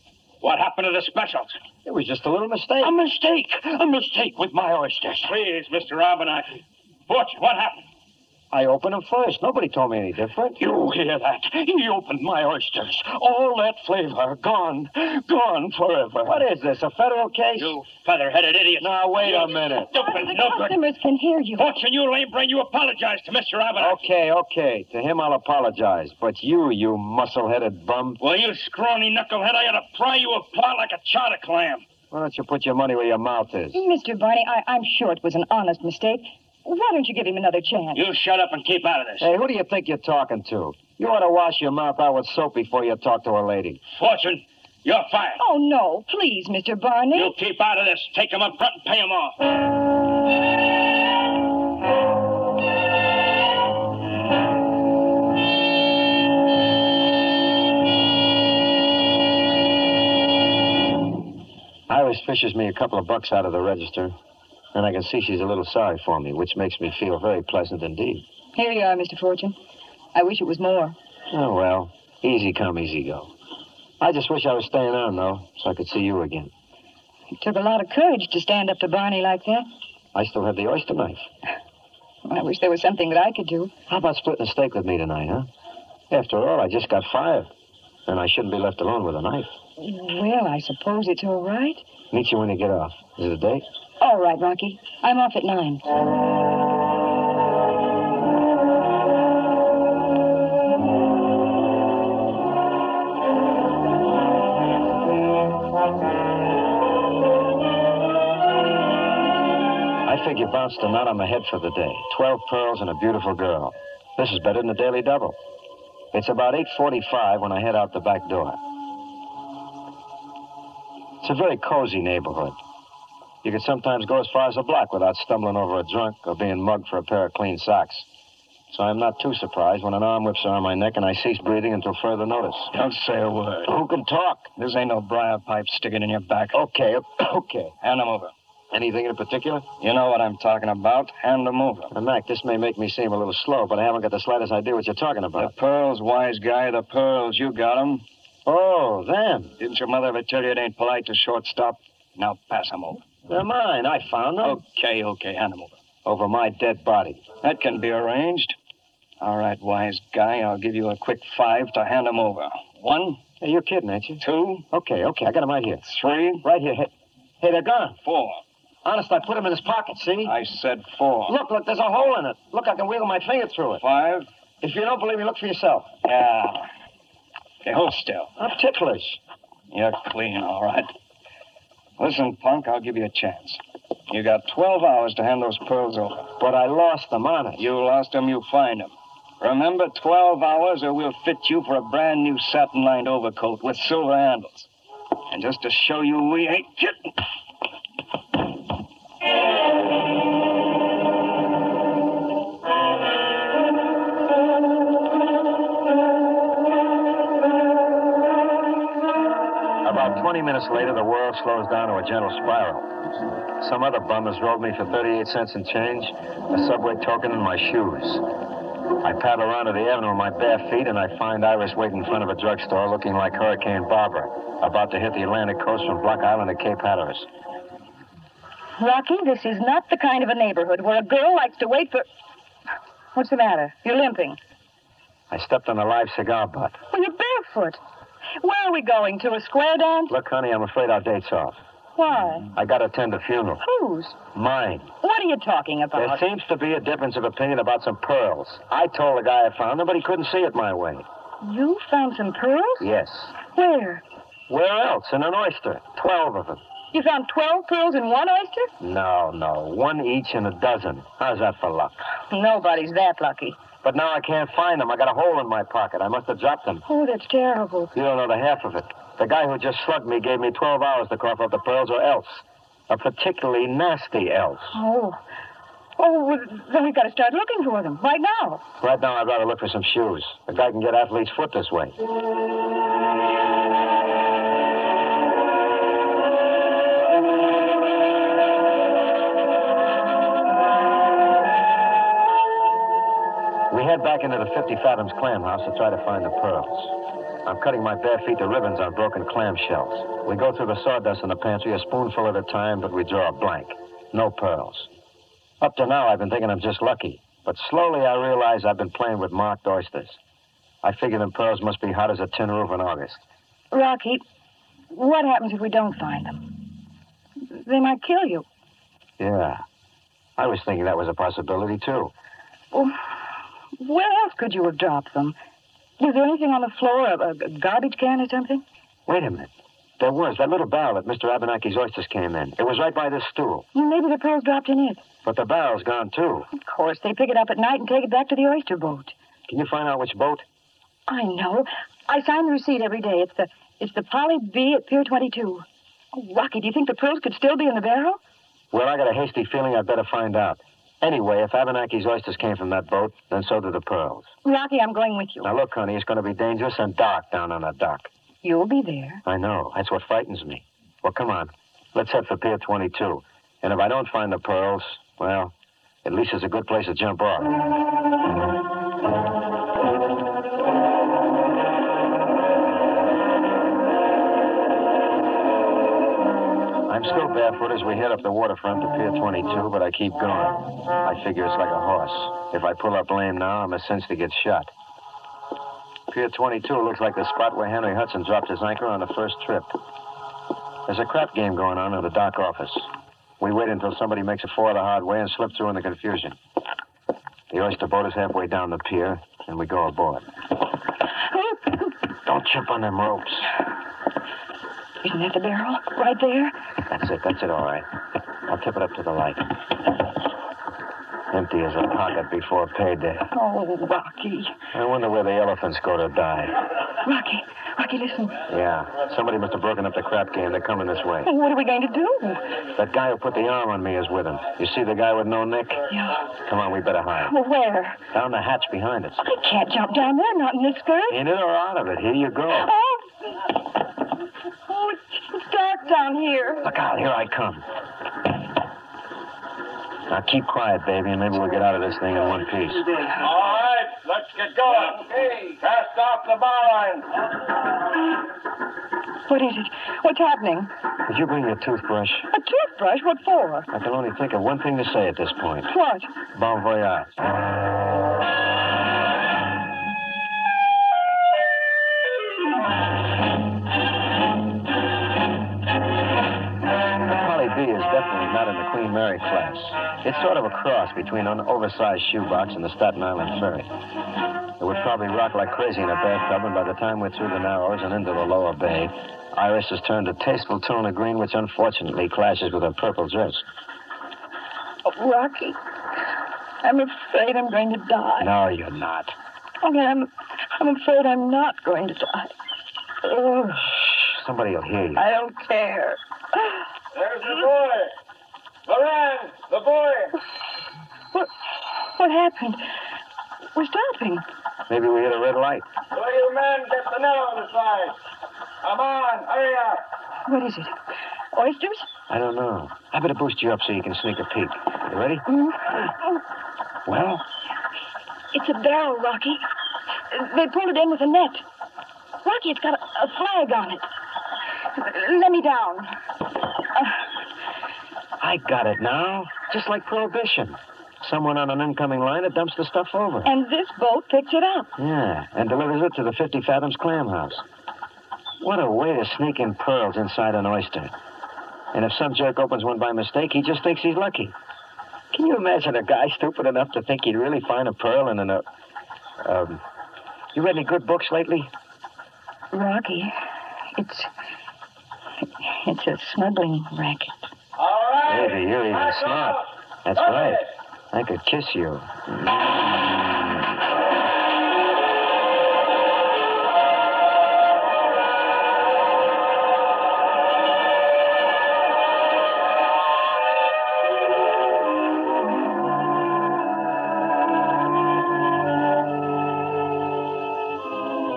What happened to the specials? It was just a little mistake. A mistake. A mistake with my oysters. Please, Mr. Abenaki. Fortune, what happened? I opened them first. Nobody told me any different. You hear that? He opened my oysters. All that flavor gone. Gone forever. What is this, a federal case? You feather-headed idiot. Now, wait a minute. Stupid, no good. Customers can hear you. Fortune, you lame brain, you apologize to Mr. Abbott. Okay, okay. To him, I'll apologize. But you, you muscle-headed bum, Well, you scrawny knucklehead, I ought to pry you apart like a chowder clam. why don't you put your money where your mouth is? Mr. Barney, I, I'm sure it was an honest mistake. Why don't you give him another chance? You shut up and keep out of this. Hey, who do you think you're talking to? You ought to wash your mouth out with soap before you talk to a lady. Fortune, you're fired. Oh, no. Please, Mr. Barney. You keep out of this. Take him up front and pay him off. Iris fishes me a couple of bucks out of the register, and I can see she's a little sorry for me, which makes me feel very pleasant indeed. Here you are, Mr. Fortune. I wish it was more. Oh, well, easy come, easy go. I just wish I was staying on, though, so I could see you again. It took a lot of courage to stand up to Barney like that. I still have the oyster knife. I wish there was something that I could do. How about splitting a steak with me tonight, huh? After all, I just got fired, and I shouldn't be left alone with a knife. Well, I suppose it's all right. Meet you when you get off. Is it a date? All right, Rocky. I'm off at nine. I figure bounced a knot on my head for the day. Twelve pearls and a beautiful girl. This is better than the daily double. It's about 8.45 when I head out the back door. It's a very cozy neighborhood. You could sometimes go as far as a block without stumbling over a drunk or being mugged for a pair of clean socks. So I'm not too surprised when an arm whips around my neck and I cease breathing until further notice. Don't say a word. Who can talk? This ain't no briar pipe sticking in your back. Okay, okay. Hand them over. Anything in particular? You know what I'm talking about. Hand them over. Now, Mac, this may make me seem a little slow, but I haven't got the slightest idea what you're talking about. The pearls, wise guy, the pearls. You got 'em. Oh, them. Didn't your mother ever tell you it ain't polite to shortstop? Now pass 'em over. They're mine. I found them. Okay, okay, hand 'em over. Over my dead body. That can be arranged. All right, wise guy, I'll give you a quick five to hand them over. One, Hey, you're kidding, ain't you? two, Okay, okay. I got them right here. three, Right here. Hey, hey they're gone. four. Honest, I put them in his pocket, see? I said four. Look, look, there's a hole in it. Look, I can wiggle my finger through it. Five. If you don't believe me, look for yourself. Yeah. Okay, hold still. I'm ticklish. You're clean, all right. Listen, punk, I'll give you a chance. You got 12 hours to hand those pearls over. But I lost them, honest. You lost them, you find them. Remember, 12 hours or we'll fit you for a brand new satin lined overcoat with silver handles. And just to show you we ain't kidding. Minutes later, the world slows down to a gentle spiral. Some other bum has rolled me for 38 cents in change, a subway token, and my shoes. I paddle around to the avenue with my bare feet, and I find Iris waiting in front of a drugstore looking like Hurricane Barbara, about to hit the Atlantic coast from Block Island to Cape Hatteras. Rocky, this is not the kind of a neighborhood where a girl likes to wait for. What's the matter? You're limping. I stepped on a live cigar butt. Well, you're barefoot. Where are we going? To a square dance? Look, honey, I'm afraid our date's off. Why? I got to attend a funeral. Whose? Mine. What are you talking about? There seems to be a difference of opinion about some pearls. I told the guy I found them, but he couldn't see it my way. You found some pearls? Yes. Where? Where else? In an oyster. Twelve of them. You found 12 pearls in one oyster? No, no. One each in a dozen. How's that for luck? Nobody's that lucky. But now I can't find them. I got a hole in my pocket. I must have dropped them. Oh, that's terrible. You don't know the half of it. The guy who just slugged me gave me 12 hours to cough up the pearls, or else. A particularly nasty else. Oh. Oh, well, then we've got to start looking for them right now. Right now, I'd rather look for some shoes. A guy can get athlete's foot this way. We head back into the 50 Fathoms clam house to try to find the pearls. I'm cutting my bare feet to ribbons on broken clam shells. We go through the sawdust in the pantry a spoonful at a time, but we draw a blank. No pearls. Up to now, I've been thinking I'm just lucky. But slowly I realize I've been playing with marked oysters. I figure them pearls must be hot as a tin roof in August. Rocky, what happens if we don't find them? They might kill you. Yeah. I was thinking that was a possibility, too. Oh, where else could you have dropped them? Was there anything on the floor, a, a garbage can or something? Wait a minute. There was that little barrel that Mr. Abenaki's oysters came in. It was right by this stool. Well, maybe the pearls dropped in it. But the barrel's gone, too. Of course, they pick it up at night and take it back to the oyster boat. Can you find out which boat? I know. I sign the receipt every day. It's the it's the Polly B at Pier 22. Oh, Rocky, do you think the pearls could still be in the barrel? Well, I got a hasty feeling I'd better find out. Anyway, if Abenaki's oysters came from that boat, then so do the pearls. Rocky, I'm going with you. Now, look, honey, it's going to be dangerous and dark down on that dock. You'll be there. I know. That's what frightens me. Well, come on. Let's head for Pier 22. And if I don't find the pearls, well, at least it's a good place to jump off. I'm still barefoot as we head up the waterfront to Pier 22, but I keep going. I figure it's like a horse. If I pull up lame now, I'm a cinch to get shot. Pier 22 looks like the spot where Henry Hudson dropped his anchor on the first trip. There's a crap game going on in the dock office. We wait until somebody makes a four the hard way and slip through in the confusion. The oyster boat is halfway down the pier, and we go aboard. Don't trip on them ropes. Isn't that the barrel? Right there? That's it, that's it, all right. I'll tip it up to the light. Empty as a pocket before payday. Oh, Rocky. I wonder where the elephants go to die. Rocky. Rocky, listen. Yeah, somebody must have broken up the crap game. They're coming this way. What are we going to do? That guy who put the arm on me is with him. You see the guy with no neck? Yeah. Come on, we better hide. Well, where? Down the hatch behind us. I can't jump down there, not in this skirt. In it or out of it. Here you go. Oh. Oh, it's, it's dark down here. Look out, here I come. Now keep quiet, baby, and maybe we'll get out of this thing in one piece. All right, let's get going. Okay. Cast off the bar line. What is it? What's happening? Did you bring your toothbrush? A toothbrush? What for? I can only think of one thing to say at this point. What? Bon voyage. Queen Mary class. It's sort of a cross between an oversized shoebox and the Staten Island ferry. It would probably rock like crazy in a bathtub, and by the time we're through the Narrows and into the lower bay, Iris has turned a tasteful tone of green, which unfortunately clashes with her purple dress. Oh, Rocky. I'm afraid I'm going to die. No, you're not. Okay, I'm, I'm afraid I'm not going to die. Oh, Somebody will hear you. I don't care. There's the boy. Loren, the boy. What, what happened? We're stopping. Maybe we hit a red light. So you men get the net on the side. Come on, hurry up. What is it? Oysters? I don't know. I better boost you up so you can sneak a peek. You ready? Mm. Well, It's a barrel, Rocky. They pulled it in with a net. Rocky, it's got a, a flag on it. Let me down. I got it now. Just like Prohibition. Someone on an incoming liner dumps the stuff over. And this boat picks it up. Yeah, and delivers it to the 50 Fathoms Clam House. What a way to sneak in pearls inside an oyster. And if some jerk opens one by mistake, he just thinks he's lucky. Can you imagine a guy stupid enough to think he'd really find a pearl in an. Uh, um, you read any good books lately? Rocky, it's It's a smuggling racket. Baby, you're even smart. That's right. I could kiss you.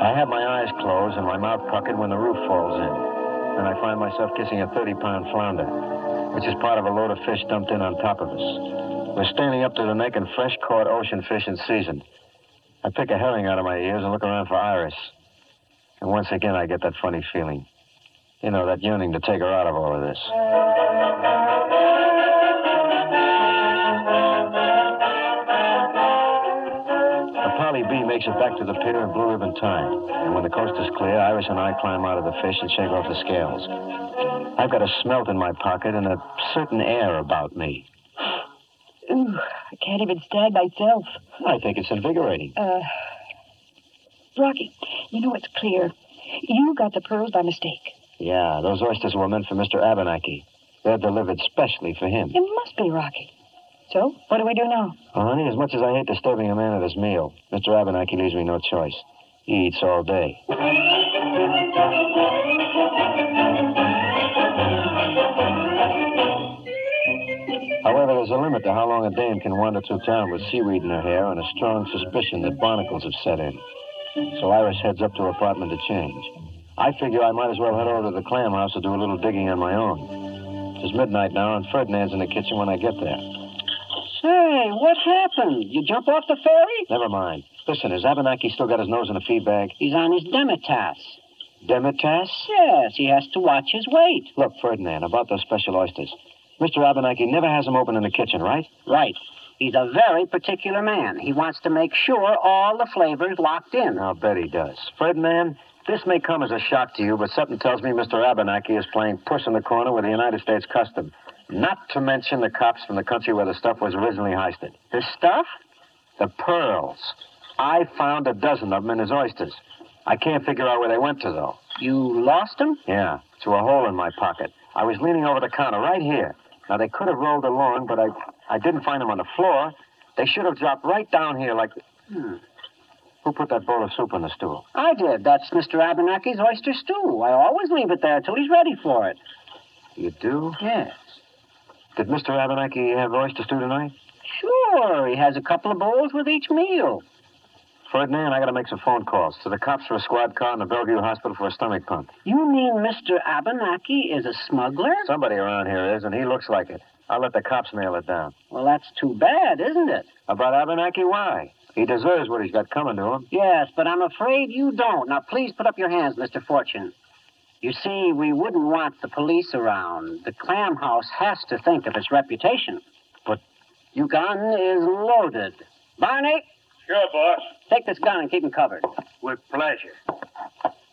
I have my eyes closed and my mouth puckered when the roof falls in. And I find myself kissing a 30 pound flounder, which is part of a load of fish dumped in on top of us. We're standing up to the neck in fresh caught ocean fish in season. I pick a herring out of my ears and look around for Iris. And once again, I get that funny feeling. You know, that yearning to take her out of all of this. The Polly B makes it back to the pier in blue ribbon time. And when the coast is clear, Iris and I climb out of the fish and shake off the scales. I've got a smelt in my pocket and a certain air about me. Ooh, I can't even stand myself. I think it's invigorating. Uh, Rocky, you know it's clear. You got the pearls by mistake. Yeah, those oysters were meant for Mr. Abenaki. They're delivered specially for him. It must be Rocky. So, what do we do now? Well, honey, as much as I hate disturbing a man at his meal, Mr. Abenaki leaves me no choice. He eats all day. there's a limit to how long a dame can wander through town with seaweed in her hair and a strong suspicion that barnacles have set in. So Iris heads up to her apartment to change. I figure I might as well head over to the clam house to do a little digging on my own. It's midnight now, and Ferdinand's in the kitchen when I get there. Say, what happened? You jump off the ferry? Never mind. Listen, has Abenaki still got his nose in a feed bag? He's on his Demitasse. Demitasse? Yes, he has to watch his weight. Look, Ferdinand, about those special oysters. Mr. Abenaki never has them open in the kitchen, right? Right. He's a very particular man. He wants to make sure all the flavors locked in. I'll bet he does. Fred, Ferdinand, this may come as a shock to you, but something tells me Mr. Abenaki is playing puss in the corner with the United States Custom. Not to mention the cops from the country where the stuff was originally heisted. The stuff? The pearls. I found a dozen of them in his oysters. I can't figure out where they went to, though. You lost them? Yeah, through a hole in my pocket. I was leaning over the counter right here. Now, they could have rolled along, but I, I didn't find them on the floor. They should have dropped right down here like. Hmm. Who put that bowl of soup on the stool? I did. That's Mr. Abenaki's oyster stew. I always leave it there till he's ready for it. You do? Yes. Did Mr. Abenaki have oyster stew tonight? Sure. He has a couple of bowls with each meal. Ferdinand, I gotta make some phone calls to the cops for a squad car and the Bellevue Hospital for a stomach pump. You mean Mr. Abenaki is a smuggler? Somebody around here is, and he looks like it. I'll let the cops nail it down. Well, that's too bad, isn't it? About Abenaki, why? He deserves what he's got coming to him. Yes, but I'm afraid you don't. Now, please put up your hands, Mr. Fortune. You see, we wouldn't want the police around. The clam house has to think of its reputation. But your gun is loaded. Barney, Sure, boss. Take this gun and keep him covered. With pleasure.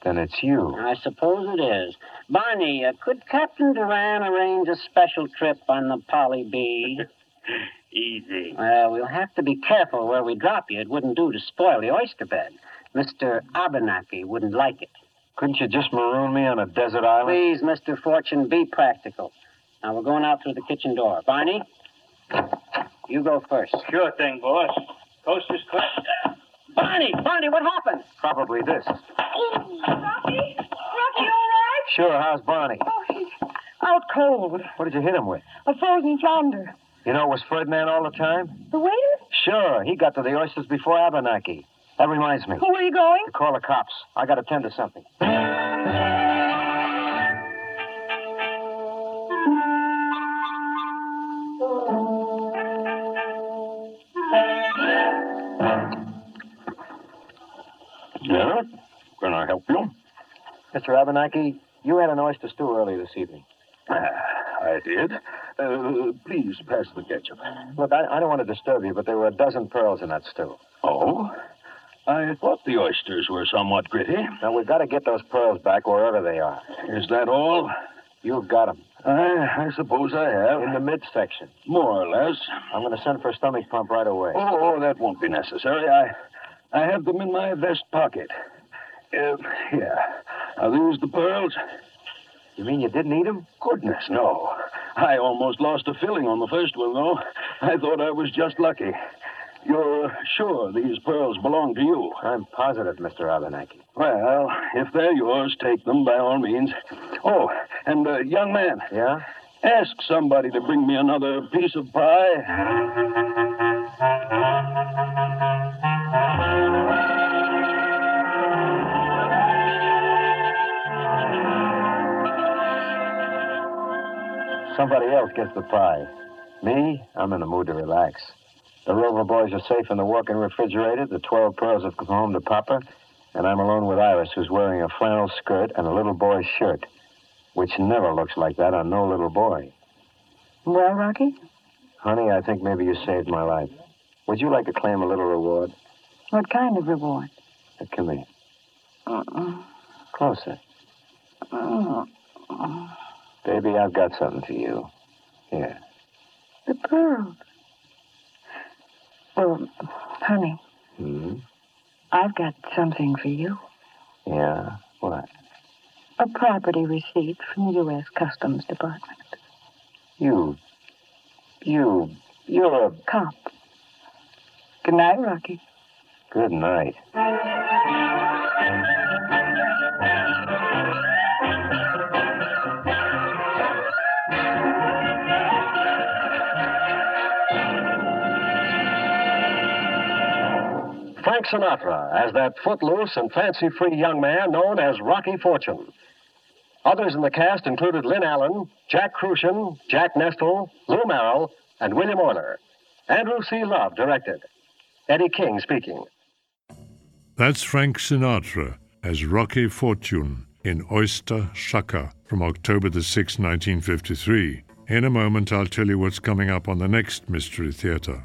Then it's you. I suppose it is. Barney, uh, could Captain Duran arrange a special trip on the Polly B? Easy. Well, we'll have to be careful where we drop you. It wouldn't do to spoil the oyster bed. Mr. Abenaki wouldn't like it. Couldn't you just maroon me on a desert island? Please, Mr. Fortune, be practical. Now, we're going out through the kitchen door. Barney, you go first. Sure thing, boss. Coast is clear. Barney, Barney, what happened? Probably this. Rocky? Rocky, all right? Sure, how's Barney? Oh, he's out cold. What did you hit him with? A frozen flounder. You know, it was Ferdinand all the time? The waiter? Sure, he got to the oysters before Abenaki. That reminds me. Where are you going? To call the cops. I gotta tend to something. I help you? Mr. Abenaki, you had an oyster stew earlier this evening. I did. Uh, please pass the ketchup. Look, I, I don't want to disturb you, but there were a dozen pearls in that stew. Oh? I thought the oysters were somewhat gritty. Now, we've got to get those pearls back wherever they are. Is that all? You've got them. I, I suppose I have. In the midsection. More or less. I'm going to send for a stomach pump right away. Oh, oh, that won't be necessary. I, I have them in my vest pocket. Yeah. Are these the pearls? You mean you didn't eat them? Goodness, no. I almost lost a filling on the first one, though. I thought I was just lucky. You're sure these pearls belong to you? I'm positive, Mr. Abenaki. Well, if they're yours, take them by all means. Oh, and uh, young man. Yeah? Ask somebody to bring me another piece of pie. Somebody else gets the pie. Me, I'm in the mood to relax. The Rover boys are safe in the walk-in refrigerator. The 12 pearls have come home to Papa. And I'm alone with Iris, who's wearing a flannel skirt and a little boy's shirt, which never looks like that on no little boy. Well, Rocky, Honey, I think maybe you saved my life. Would you like to claim a little reward? what kind of reward? Uh, Come here. Uh-uh. Closer. Uh-uh. Baby, I've got something for you. Here. The pearls. Well, honey, Hmm? I've got something for you. Yeah? What? A property receipt from the U.S. Customs Department. You. You. You're a. Cop. Good night, Rocky. Good night. Frank Sinatra as that footloose and fancy free young man known as Rocky Fortune. Others in the cast included Lynn Allen, Jack Kruschen, Jack Nestle, Lou Merrill, and William Orner. Andrew C. Love directed. Eddie King speaking. That's Frank Sinatra as Rocky Fortune in Oyster Shucker from October the 6th, 1953. In a moment, I'll tell you what's coming up on the next Mystery Theater.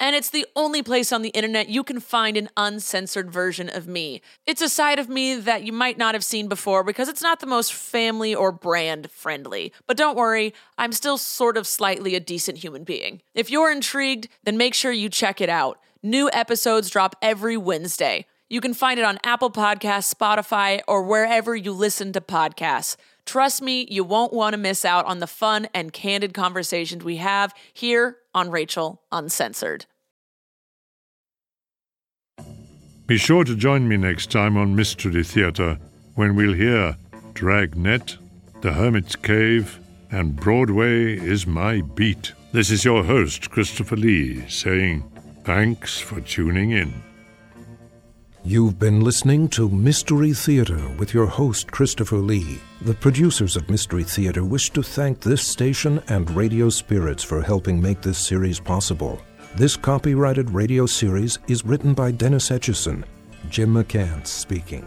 And it's the only place on the internet you can find an uncensored version of me. It's a side of me that you might not have seen before because it's not the most family or brand friendly. But don't worry, I'm still sort of slightly a decent human being. If you're intrigued, then make sure you check it out. New episodes drop every Wednesday. You can find it on Apple Podcasts, Spotify, or wherever you listen to podcasts. Trust me, you won't want to miss out on the fun and candid conversations we have here on Rachel Uncensored. Be sure to join me next time on Mystery Theater when we'll hear Dragnet, The Hermit's Cave, and Broadway is My Beat. This is your host, Christopher Lee, saying thanks for tuning in. You've been listening to Mystery Theater with your host, Christopher Lee. The producers of Mystery Theater wish to thank this station and Radio Spirits for helping make this series possible. This copyrighted radio series is written by Dennis Etchison. Jim McCants speaking.